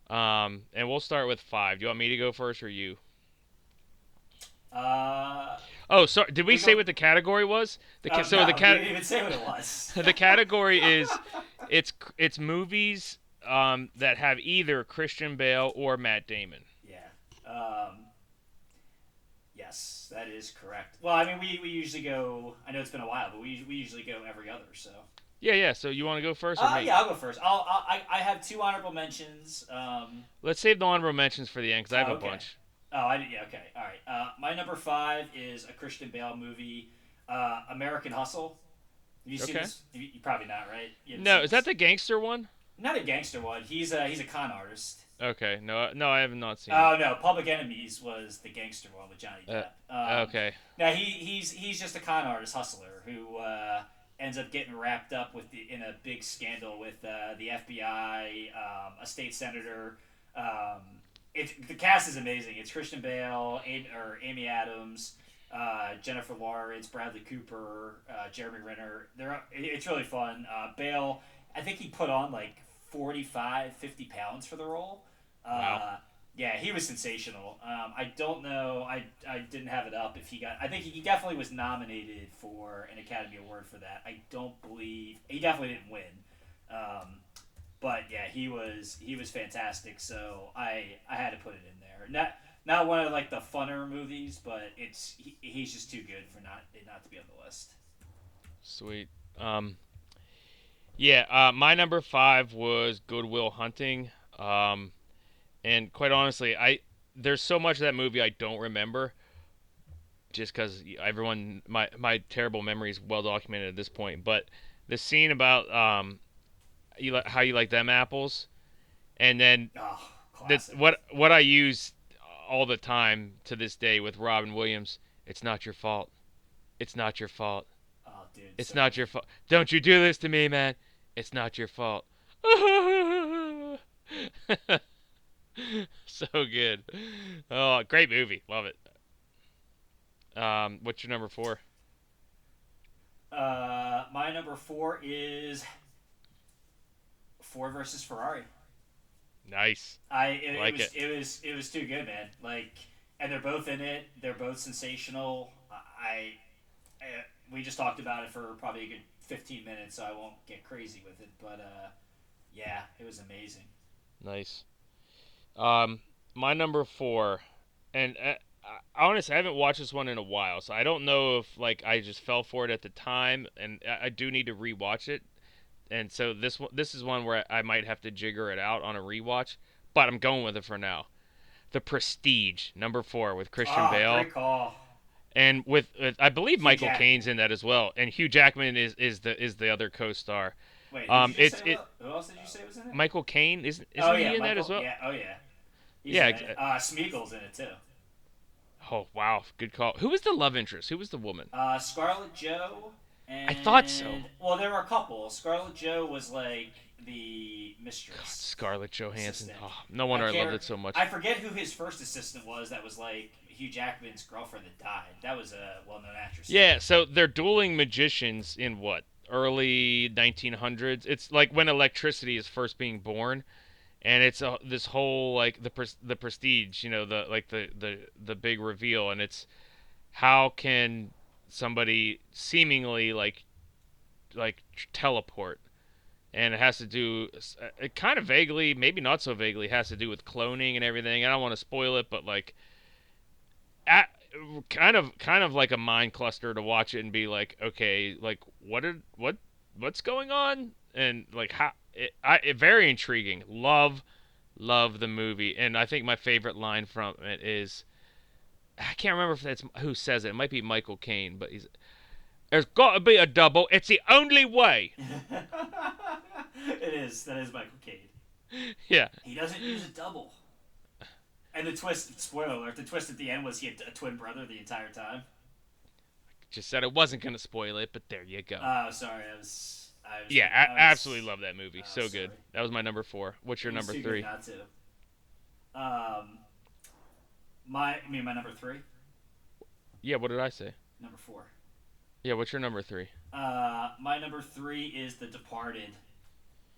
B: Um, and we'll start with five. Do you want me to go first or you?
C: Uh,
B: Oh, sorry. Did we,
C: We
B: say what the category was? The ca-
C: oh,
B: so
C: no,
B: the cat
C: didn't even say what it was. (laughs)
B: the category is (laughs) it's it's movies um, that have either Christian Bale or Matt Damon.
C: Yeah. Um, yes, that is correct. Well, I mean, we, we usually go. I know it's been a while, but we, we usually go every other. So.
B: Yeah, yeah. So you want to go first or
C: Uh, yeah, I'll go first. I'll, I'll I I have two honorable mentions. Um,
B: Let's save the honorable mentions for the end because I have
C: Oh,
B: a bunch.
C: oh, I yeah okay all right. Uh, my number five is a Christian Bale movie, uh, American Hustle. Have you seen
B: Okay.
C: this? You, you probably not, right?
B: No, is that the gangster one?
C: not a gangster one? He's a he's a con artist.
B: Okay, no, no, I have not seen.
C: Oh no, Public Enemies was the gangster one with Johnny
B: Uh,
C: Depp.
B: it.
C: Um,
B: okay,
C: Now he he's he's just a con artist hustler who uh, ends up getting wrapped up with the, in a big scandal with uh, the FBI, um, a state senator. Um, it, the cast is amazing. It's Christian Bale, Amy, or Amy Adams, uh, Jennifer Lawrence, Bradley Cooper, uh, Jeremy Renner. They're it, it's really fun. Uh, Bale, I think he put on like 45, 50 pounds for the role. Uh,
B: Wow.
C: Yeah, he was sensational. Um, I don't know. I, I didn't have it up if he got. I think he definitely was nominated for an Academy Award for that. I don't believe he definitely didn't win. Um, but yeah, he was he was fantastic. So I I had to put it in there. Not not one of like the funner movies, but it's he, he's just too good for not it not to be on the list.
B: sweet. Um, yeah, uh, my number five was Good Will Hunting. Um, and quite honestly, I there's so much of that movie I don't remember. Just because everyone, my my terrible memory is well documented at this point. But the scene about um, you li- how you like them apples, and then
C: Oh,
B: that's what what I use all the time to this day with Robin Williams. It's not your fault. It's not your fault.
C: Oh, dude.
B: It's
C: so-
B: not your fault. Don't you do this to me, man. It's not your fault. (laughs) (laughs) so good. Oh, great movie. Love it. Um, what's your number four?
C: Uh, my number four is Ford versus Ferrari.
B: Nice.
C: I it,
B: Like
C: it was
B: it.
C: it. was it was too good, man. Like and they're both in it. They're both sensational. I, I we just talked about it for probably a good fifteen minutes, so I won't get crazy with it. But uh, yeah, it was amazing.
B: Nice. Um, my number four, and uh, I, honestly, I haven't watched this one in a while, so I don't know if like I just fell for it at the time, and I, I do need to rewatch it. And so this one, this is one where I might have to jigger it out on a rewatch, but I'm going with it for now. The Prestige, number four, with Christian
C: Ah,
B: Bale,
C: Great call.
B: and with uh, I believe Michael
C: Jackman.
B: Caine's in that as well, and Hugh Jackman is is the is the other co-star.
C: Wait,
B: Um, it's- it-
C: what- who else did you say was in it?
B: Michael Caine isn't isn't
C: oh
B: he
C: yeah,
B: in
C: Michael,
B: that as well?
C: Yeah, oh yeah. He's
B: Yeah,
C: in. Uh, Smeagol's in it too.
B: Oh wow, good call. Who was the love interest? Who was the woman?
C: Uh, Scarlett Joe. And,
B: thought so.
C: Well, there were a couple. Scarlett Joe was like the mistress.
B: God, Scarlett Johansson. Oh, no wonder I,
C: can't
B: loved it so much.
C: I forget who his first assistant was. That was like Hugh Jackman's girlfriend that died. That was a well-known actress.
B: Yeah, so they're dueling magicians in what early 1900s. It's like when electricity is first being born, and it's a, this whole like the the prestige, you know, the like the the the big reveal, and it's how can somebody seemingly like like teleport, and it has to do uh, it kind of vaguely, maybe not so vaguely, has to do with cloning and everything. I don't want to spoil it, but like. At, kind of kind of like a mind cluster to watch it and be like okay like what are what what's going on and like how it, I, it very intriguing love love the movie and i think my favorite line from it is i can't remember if that's who says it it might be michael caine but he's there's got to be a double it's the only way (laughs)
C: it is. That is Michael Caine. (laughs)
B: yeah
C: He doesn't use a double. And the twist, spoiler alert, the twist at the end was he had a twin brother the entire time.
B: I just said i wasn't going to spoil it but there you go
C: Oh, sorry, I was. I
B: yeah
C: I was-
B: absolutely love that movie so good that was my number four what's your number three
C: Not to. Um, my, I mean, my number three,
B: yeah what did i say
C: number four.
B: yeah what's your number three
C: Uh, my number three is The Departed.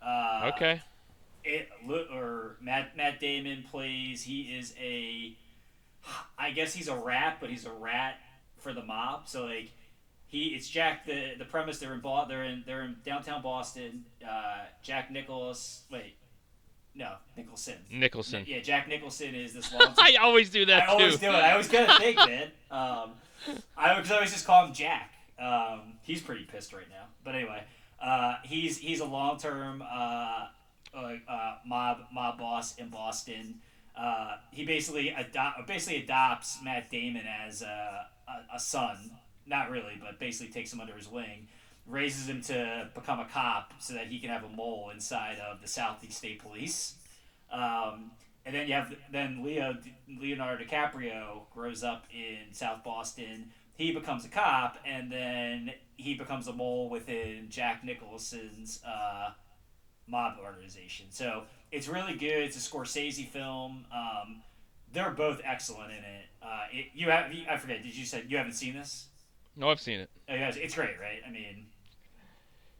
C: Uh,
B: okay
C: it or Matt Matt Damon plays. He is a, I guess he's a rat, but he's a rat for the mob. So like, he it's Jack. The the premise they're in Bo- they're in they're in downtown Boston. Uh, Jack Nicholas. Wait, no Nicholson.
B: nicholson
C: Yeah, Jack Nicholson is this (laughs) long.
B: I always do that
C: I always
B: too.
C: do it. I always gotta think, man. Um, I because I always just call him Jack. Um, he's pretty pissed right now. But anyway, uh, he's he's a long term uh, uh, uh, mob mob boss in Boston. Uh, he basically adopt basically adopts Matt Damon as a, a, a son. Not really, but basically takes him under his wing, raises him to become a cop so that he can have a mole inside of the Southeast State Police. Um, and then you have then Leo Leonardo DiCaprio grows up in South Boston. He becomes a cop, and then he becomes a mole within Jack Nicholson's uh, mob organization. So it's really good. It's a Scorsese film. Um, they're both excellent in it. Uh, it you have I forget. Did you say you haven't seen this?
B: No, I've seen it.
C: Oh, it's great, right? I mean,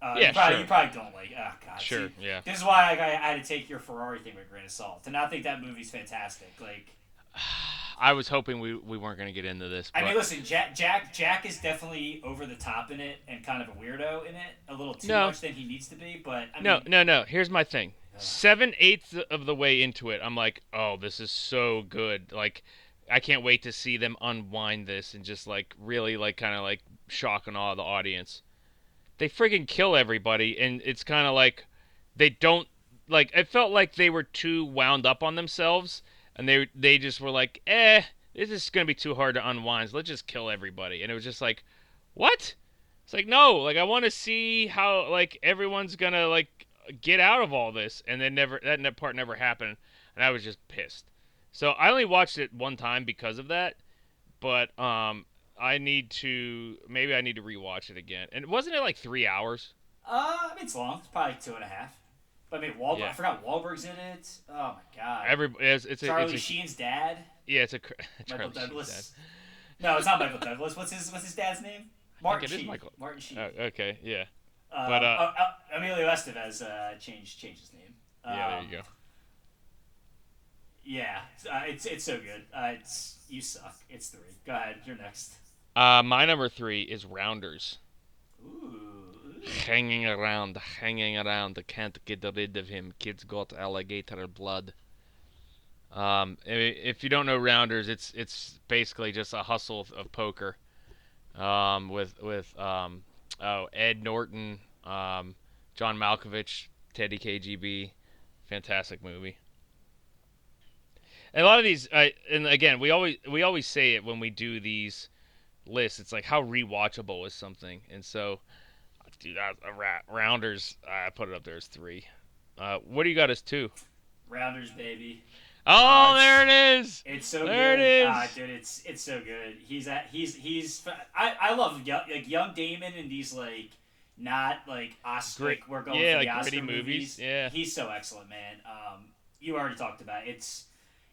C: uh,
B: Yeah,
C: you probably,
B: sure.
C: you probably don't like. Oh God,
B: Sure,
C: see,
B: yeah.
C: This is why I, I had to take your Ferrari thing with a grain of salt. To not think that movie's fantastic. Like, (sighs)
B: I was hoping we, we weren't going to get into this. But
C: I mean, listen, Jack, Jack, Jack is definitely over the top in it and kind of a weirdo in it, a little too
B: No.
C: much than he needs to be. But I
B: no,
C: mean,
B: no, no. Here's my thing. Seven eighths of the way into it, I'm like, oh, this is so good. Like, I can't wait to see them unwind this and just like really like kind of like shock and awe the audience. They friggin' kill everybody, and it's kind of like they don't like. It felt like they were too wound up on themselves, and they they just were like, eh, this is gonna be too hard to unwind. So let's just kill everybody, and it was just like, what? It's like no, like I want to see how like everyone's gonna like get out of all this, and then never that part never happened, and I was just pissed. So I only watched it one time because of that, but um, I need to maybe I need to rewatch it again. And wasn't it like three hours?
C: uh, I mean, it's long. It's probably two and a half. But I mean, Wahlberg.
B: Yeah.
C: I forgot Wahlberg's in it. Oh my god.
B: Every it's it's a,
C: Charlie
B: it's a
C: Sheen's dad.
B: yeah it's a (laughs)
C: Michael Douglas. No, it's not Michael Douglas. What's his What's his dad's name? Martin Sheen.
B: Michael-
C: Martin Sheen.
B: Oh, okay, yeah,
C: Um,
B: but, uh,
C: oh, oh, Emilio Estevez uh, changed changed his name.
B: yeah. There
C: Um,
B: you go.
C: Yeah, uh, it's it's so good. Uh, it's you suck. It's three. Go ahead. You're next.
B: Uh, my number three is Rounders.
C: Ooh.
B: Hanging around, hanging around. Can't get rid of him. Kid's got alligator blood. Um, if you don't know Rounders, it's it's basically just a hustle of, of poker. Um, with with um, oh Ed Norton, um, John Malkovich, Teddy KGB, fantastic movie. And a lot of these, I and again, we always we always say it when we do these lists. It's like how rewatchable is something, and so, dude, that, a ra- Rounders, I put it up there as three. Uh, what do you got as two?
C: Rounders, baby.
B: Oh,
C: Uh,
B: there it is.
C: It's so
B: There
C: good.
B: it is.
C: Ah, dude, it's it's so good. He's at he's he's I, I love young, like young Damon and these like not like Oscar.
B: Great-
C: we're going
B: yeah,
C: for the
B: like
C: Oscar
B: gritty movies, yeah.
C: he's so excellent, man. Um, you already talked about it. it's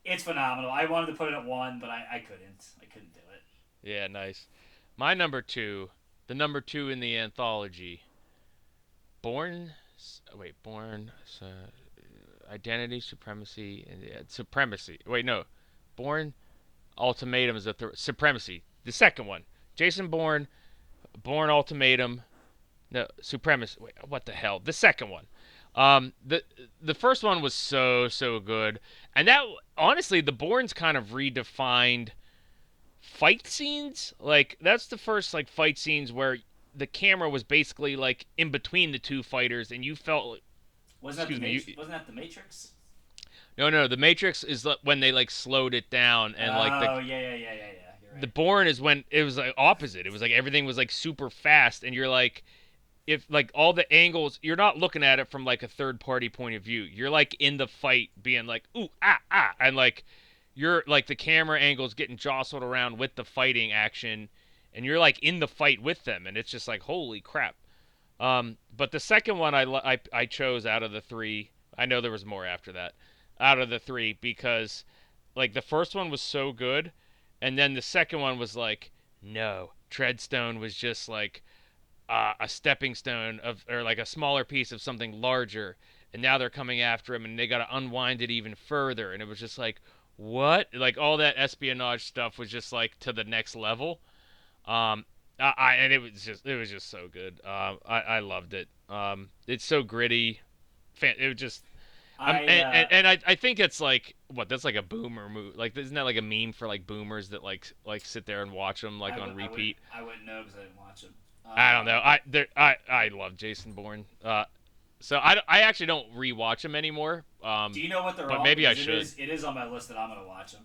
C: it's phenomenal. I wanted to put it at one, but I, I couldn't. I couldn't do it.
B: Yeah, nice. My number two, the number two in the anthology. Bourne, wait, Bourne, uh, identity, supremacy, and supremacy. Wait, no, Bourne, ultimatum is the third. Supremacy, the second one. Jason Bourne, born ultimatum, no supremacy. Wait, what the hell? The second one. Um, the the first one was so so good, and that honestly, the Bournes kind of redefined fight scenes. Like that's the first like fight scenes where the camera was basically like in between the two fighters, and you felt
C: Wasn't that the
B: me,
C: Matrix?
B: you-
C: Wasn't that the Matrix?
B: no no. The Matrix is when they like slowed it down, and like the
C: oh yeah yeah yeah yeah yeah. Right.
B: the Bourne is when it was like opposite. It was like everything was like super fast, and you're like, if like all the angles, you're not looking at it from like a third party point of view. You're like in the fight, being like ooh ah ah, and like you're like the camera angles getting jostled around with the fighting action, and you're like in the fight with them, and it's just like holy crap. Um, but the second one I, I I chose out of the three. I know there was more after that. Out of the three because like the first one was so good and then the second one was like no treadstone was just like uh, a stepping stone of or like a smaller piece of something larger. And now they're coming after him and they got to unwind it even further. And it was just like what? Like all that espionage stuff was just like to the next level. Um I, I and it was just it was just so good. Um I, I loved it. Um it's so gritty. Fan it was just
C: I,
B: and,
C: uh,
B: and, and I, I think it's like what that's like a boomer move like isn't that like a meme for like boomers that like like sit there and watch them like on
C: would- I would-
B: repeat?
C: I wouldn't know because I didn't watch
B: I, don't know I there I I love Jason Bourne uh so I, I actually don't rewatch him anymore um
C: Do you know what they're
B: but
C: on?
B: maybe I should.
C: It is, it is on my list that I'm gonna watch them.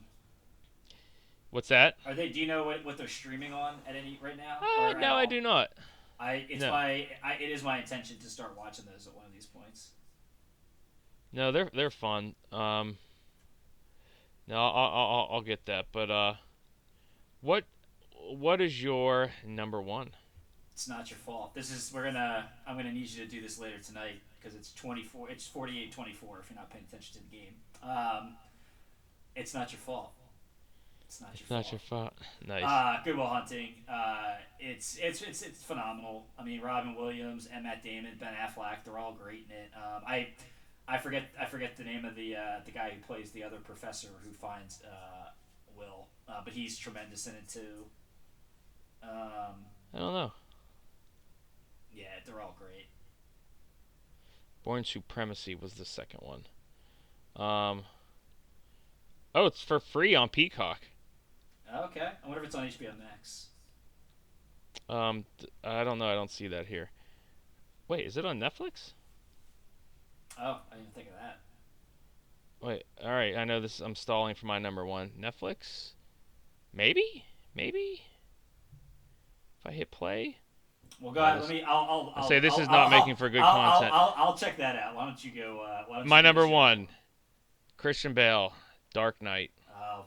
B: what's that
C: Are they? Do you know what, what they're streaming on at any right now?
B: uh, no I do not
C: I it's
B: No.
C: my I, it is my intention to start watching those at one of these points.
B: no they're they're fun um no I'll I'll, I'll, I'll get that but uh what what is your number one
C: It's not your fault. This is we're gonna I'm gonna need you to do this later tonight because it's 24. It's 48-24 if you're not paying attention to the game. Um, it's not your fault. It's not your fault.
B: it's
C: fault.
B: not your fault nice
C: Uh, Good Will Hunting. Uh, it's it's it's it's phenomenal. I mean, Robin Williams and Matt Damon, Ben Affleck, they're all great in it. Um, I I forget I forget the name of the uh, the guy who plays the other professor who finds uh, Will, uh, but he's tremendous in it too. Um,
B: I don't know
C: yeah, they're all great.
B: Bourne Supremacy was the second one. Um. Oh, it's for free on Peacock.
C: Okay, I wonder if it's on HBO Max.
B: Um, I don't know. I don't see that here. Wait, is it on Netflix?
C: Oh, I didn't think of that.
B: Wait, all right. I know this. I'm stalling for my number one. Netflix? Maybe, maybe. If I hit play.
C: Well, go ahead. Let me. I'll. I'll, I'll
B: say this
C: I'll-
B: is not
C: I'll-
B: making for good content.
C: I'll, I'll, check that out. Why don't you go? Uh, why don't
B: My
C: you
B: number one. Christian Bale, Dark Knight.
C: Oh,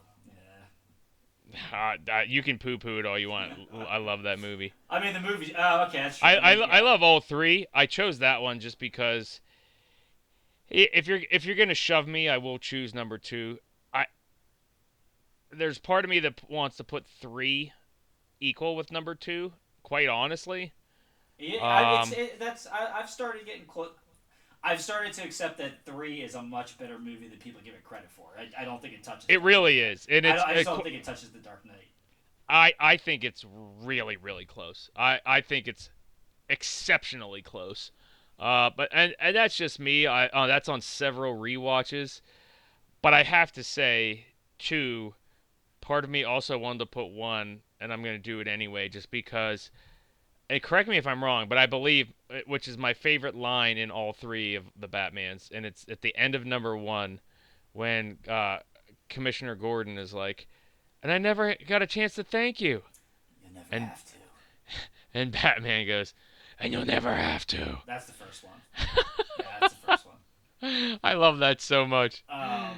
C: yeah.
B: Uh, you can poo-poo it all you want. (laughs) I love that movie.
C: I mean, the movie. Oh, okay. That's true.
B: I, I, I love all three. I chose that one just because if you're if you're gonna shove me, I will choose number two. I there's part of me that wants to put three equal with number two. Quite honestly,
C: Yeah, I, it's,
B: Um,
C: it, that's I, I've started getting close. I've started to accept that three is a much better movie than people give it credit for. I, I don't think it touches.
B: It really is, and
C: I,
B: it's.
C: don't- I just
B: it-
C: don't think it touches The Dark Knight.
B: I I think it's really really close. I I think it's exceptionally close. Uh, but and and that's just me. I uh, that's on several rewatches. But I have to say, two. Part of me also wanted to put one, and I'm gonna do it anyway, just because. And correct me if I'm wrong, but I believe, uh, which is my favorite line in all three of the Batmans, and it's at the end of number one, when uh, Commissioner Gordon is like, "And I never got a chance to thank you."
C: You never
B: And-
C: have to. (laughs)
B: And Batman goes, and you'll never have to.
C: That's the first one. (laughs) yeah, that's the first one.
B: I love that so much.
C: Um,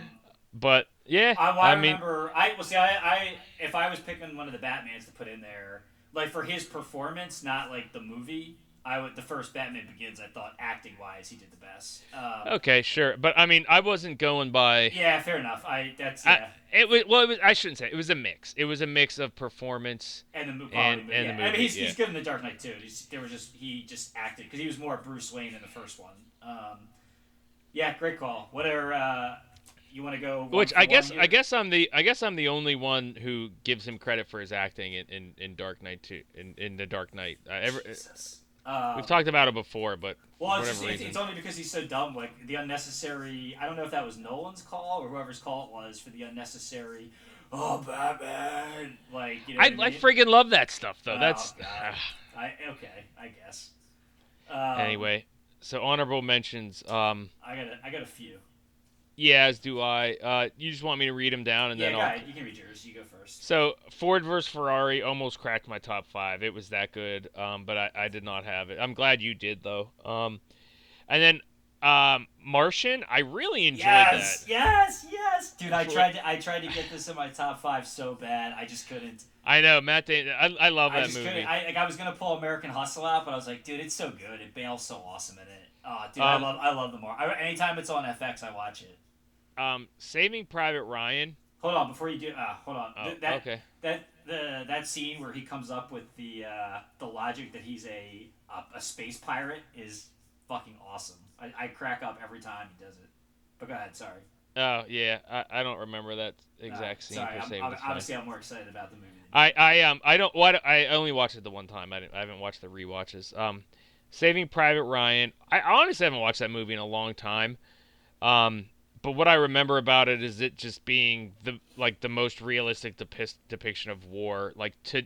B: But yeah,
C: I, well, I,
B: I mean,
C: remember. I well, see. I, I if I was picking one of the Batmans to put in there, like for his performance, not like the movie. I would the first Batman Begins. I thought acting wise, he did the best. Um,
B: okay, sure. But I mean, I wasn't going by.
C: Yeah, fair enough. I that's
B: I-
C: yeah.
B: it was well. It was, I shouldn't say it was a mix. It was a mix of performance.
C: and the movie.
B: and- and
C: yeah.
B: the
C: I mean, he's,
B: yeah.
C: he's good in the Dark Knight too. He's, there was just he just acted because he was more Bruce Wayne in the first one. Um, yeah, great call. Whatever. Uh, you want to go?
B: Which I guess? I guess I'm the I guess I'm the only one who gives him credit for his acting in, in, in Dark Knight two In, in the Dark Knight, uh, ever,
C: Jesus. Um,
B: we've talked about it before, but
C: Well,
B: for
C: it's, just,
B: whatever
C: it's,
B: reason.
C: it's only because he's so dumb. Like the unnecessary. I don't know if that was Nolan's call or whoever's call it was for the unnecessary. Oh, Batman! Like you know.
B: I,
C: what
B: I
C: I mean?
B: friggin' love that stuff though.
C: Oh,
B: That's
C: I okay. I guess. Um,
B: anyway. So honorable mentions. Um,
C: I got a, I got a few.
B: Yeah, as do I. Uh, you just want me to read them down and
C: Yeah,
B: then I'll.
C: ahead. You can read yours. You go first.
B: So Ford versus Ferrari almost cracked my top five. It was that good, um, but I, I did not have it. I'm glad you did though. Um, and then um, Martian, I really enjoyed
C: Yes,
B: that.
C: yes, yes, dude. I tried to I tried to get this in my top five so bad. I just couldn't.
B: I know Matt Damon. I, I love
C: I
B: that movie.
C: I, like, I was gonna pull American Hustle out, but I was like, dude, it's so good. It Bale's so awesome in it. Oh, dude,
B: Um,
C: I love I love the more. Anytime it's on FX, I watch it.
B: Um, Saving Private Ryan.
C: Hold on, before you do, uh, hold on.
B: Oh,
C: Th- that,
B: okay.
C: That the that scene where he comes up with the uh, the logic that he's a, a a space pirate is fucking awesome. I, I crack up every time he does it. But go ahead, sorry.
B: Oh yeah, I, I don't remember that
C: Uh,
B: exact scene
C: sorry,
B: for
C: I'm,
B: Saving
C: I'm, obviously I'm more excited about the movie.
B: I I um I don't what I only watched it the one time. I didn't I haven't watched the rewatches. Um, Saving Private Ryan. I honestly haven't watched that movie in a long time. Um, but what I remember about it is it just being the like the most realistic depi- depiction of war. Like to,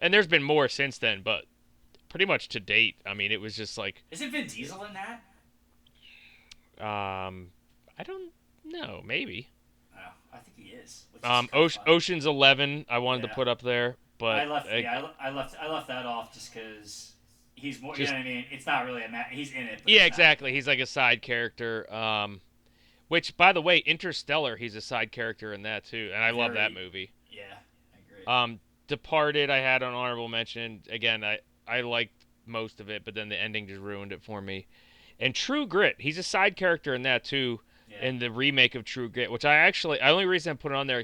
B: and there's been more since then, but pretty much to date. I mean, it was just like
C: Isn't Vin Diesel in that?
B: um, I don't know, maybe.
C: Oh, I think he is. is
B: Um,
C: kinda
B: Ocean,
C: fun.
B: Ocean's Eleven. I wanted
C: Yeah.
B: to put up there, but
C: I left.
B: uh,
C: yeah, I, I left. I left that off just because he's more.
B: Just-
C: you know what I mean? It's not really a. Ma- he's in it.
B: Yeah,
C: it's not-
B: exactly. He's like a side character. Um, which, by the way, Interstellar, he's a side character in that too, and I love that movie.
C: Yeah, I agree.
B: Um, Departed, I had an honorable mention. Again, I I liked most of it, but then the ending just ruined it for me. And True Grit, he's a side character in that too,
C: yeah.
B: in the remake of True Grit, which I actually, the only reason I put it on there,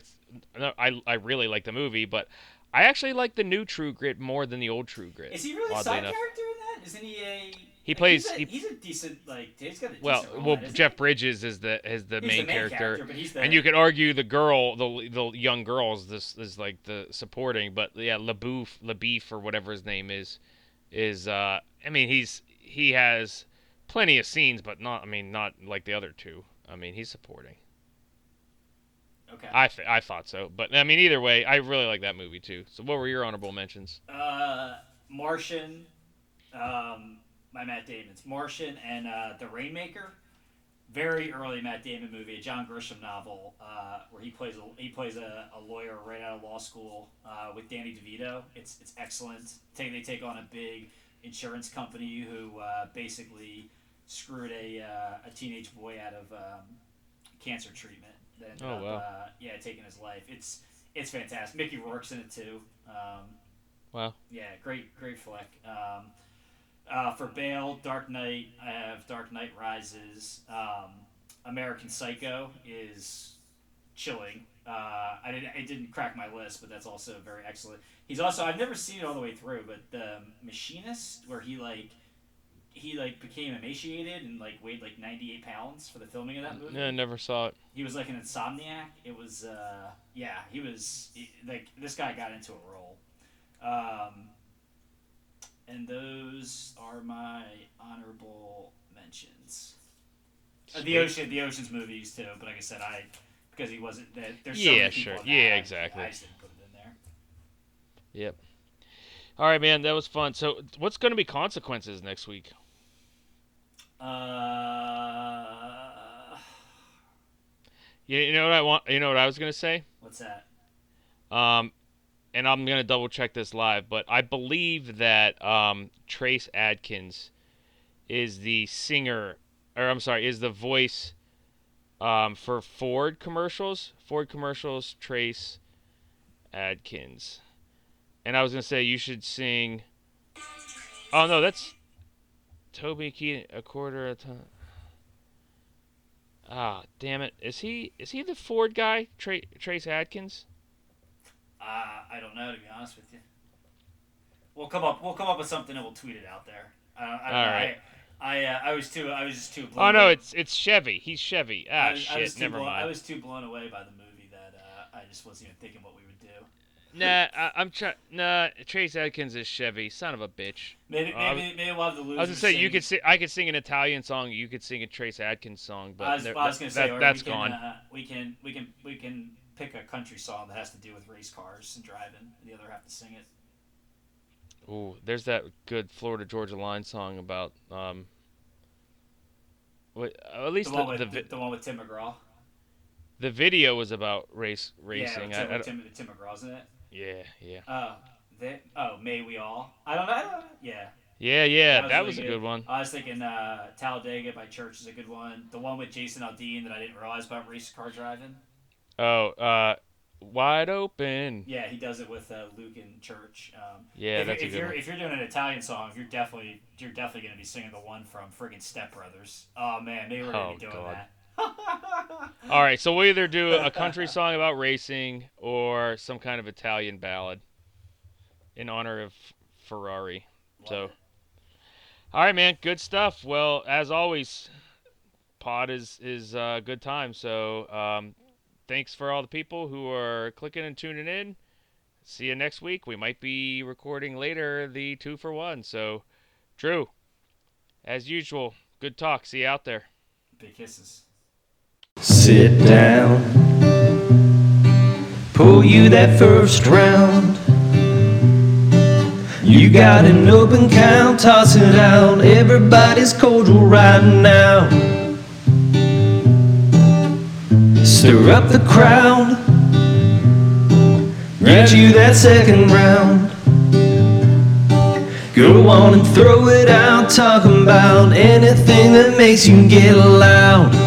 B: I I really like the movie, but I actually like the new True Grit more than the old True Grit.
C: is he really a side
B: enough.
C: character in that? Isn't he a?
B: He
C: like,
B: plays-
C: He's a,
B: he-
C: he's a decent like. He's got a
B: Well,
C: decent
B: well,
C: isn't
B: Jeff? Bridges is the is the main,
C: the main
B: character,
C: he's the.
B: and you could argue the girl, the the young girl, is this is like the supporting, but yeah, LaBoeuf, LaBeef or whatever his name is, is uh, I mean he's he has plenty of scenes, but not I mean not like the other two. I mean he's supporting.
C: Okay.
B: I I thought so, but I mean either way, I really like that movie too. So what were your honorable mentions?
C: Uh, Martian, um, by Matt Damon's Martian and uh, The Rainmaker. Very early Matt Damon movie, a John Grisham novel, uh, where he plays a, he plays a, a lawyer right out of law school uh, with Danny DeVito. It's it's excellent. Take they take on a big insurance company who uh, basically screwed a, uh, a teenage boy out of um, cancer treatment. That ended
B: Oh,
C: up,
B: wow.
C: uh, yeah, taking his life. It's it's fantastic. Mickey Rourke's in it too. Um,
B: Wow.
C: yeah, great, great flick. Um, uh, for Bale, Dark Knight, I have Dark Knight Rises. Um, American Psycho is chilling. Uh, I didn't, it didn't crack my list, but that's also very excellent. He's also I've never seen it all the way through, but the Machinist, where he like he like became emaciated and like weighed like 98 pounds for the filming of that movie.
B: Yeah, never saw it.
C: He was like an insomniac. It was uh yeah, he was he- like this guy got into a role. Um and those are my honorable mentions. Uh, the ocean, the ocean's movies too. But like I said, I because he wasn't. there- There's so
B: Yeah, sure.
C: that,
B: Yeah,
C: I-
B: exactly.
C: I just didn't put it in there.
B: Yep. All right, man, that was fun. So, what's going to be consequences next week?
C: Uh,
B: You, you know what I want? You know what I was going to say?
C: what's that?
B: Um, and I'm to double check this live, but I believe that um, Trace Adkins is the singer, or I'm sorry, is the voice um, for Ford commercials. Ford commercials, Trace Adkins. And I was to say you should sing. Oh, no, that's Toby Keaton, a quarter of a time. Ah, damn it! Is he is he the Ford guy, Tra- Trace Adkins?
C: Uh, I don't know to be honest with you. We'll come up. We'll come up with something and we'll tweet it out there. Uh, I,
B: All right.
C: I, I, uh, I was too. I was just too. Blown
B: Oh no,
C: away-
B: it's it's Chevy. He's Chevy. Ah
C: I was, I was
B: shit, never
C: blown, I was too blown away by the movie that uh, I just wasn't even thinking what we would do.
B: Nah, I, I'm trying. Nah, Trace Adkins is Chevy. Son of a bitch.
C: Maybe
B: Uh, I
C: maybe maybe we'll have the.
B: I was gonna say you could sing. I could sing an Italian song. You could sing a Trace Adkins song, but
C: I was, I was
B: that-
C: gonna say,
B: that- that's
C: can,
B: gone.
C: Uh, we can we can we can pick a country song that has to do with race cars and driving. and The other have to sing it.
B: Ooh, there's that good Florida Georgia Line song about um. What, at least
C: The
B: the
C: one with the, the one with Tim McGraw.
B: the video was about race
C: Yeah,
B: racing.
C: with Tim,
B: I
C: with
B: don't-
C: Tim, Tim McGraw's in it.
B: yeah, yeah,
C: Oh, oh, may we all? I don't know. I don't know. Yeah,
B: yeah, yeah.
C: That
B: That
C: was
B: was, a
C: good.
B: good one.
C: I was thinking uh, Talladega by Church is a good one. The one with Jason Aldean that I didn't realize about race car driving.
B: Oh, uh, wide open.
C: Yeah, he does it with uh, Luke and Church. Um,
B: Yeah,
C: if,
B: that's a
C: if
B: good
C: you're
B: one.
C: if you're doing an Italian song, you're definitely you're definitely gonna be singing the one from friggin' Step Brothers. Oh man, maybe we're gonna
B: Oh,
C: be doing
B: God.
C: that. (laughs)
B: All right, so we'll either do a country song about racing or some kind of Italian ballad in honor of Ferrari.
C: Love
B: So,
C: it.
B: all right, man, good stuff. Well, as always, pod is is a good time. So, um, thanks for all the people who are clicking and tuning in. See you next week. We might be recording later the two for one. So, Drew, as usual, good talk. See you out there.
C: big kisses.
A: Sit down. Pull you that first round. You got an open count, toss it out. Everybody's cordial right now. Stir up the crowd. Get you that second round. Go on and throw it out, talking about anything that makes you get loud.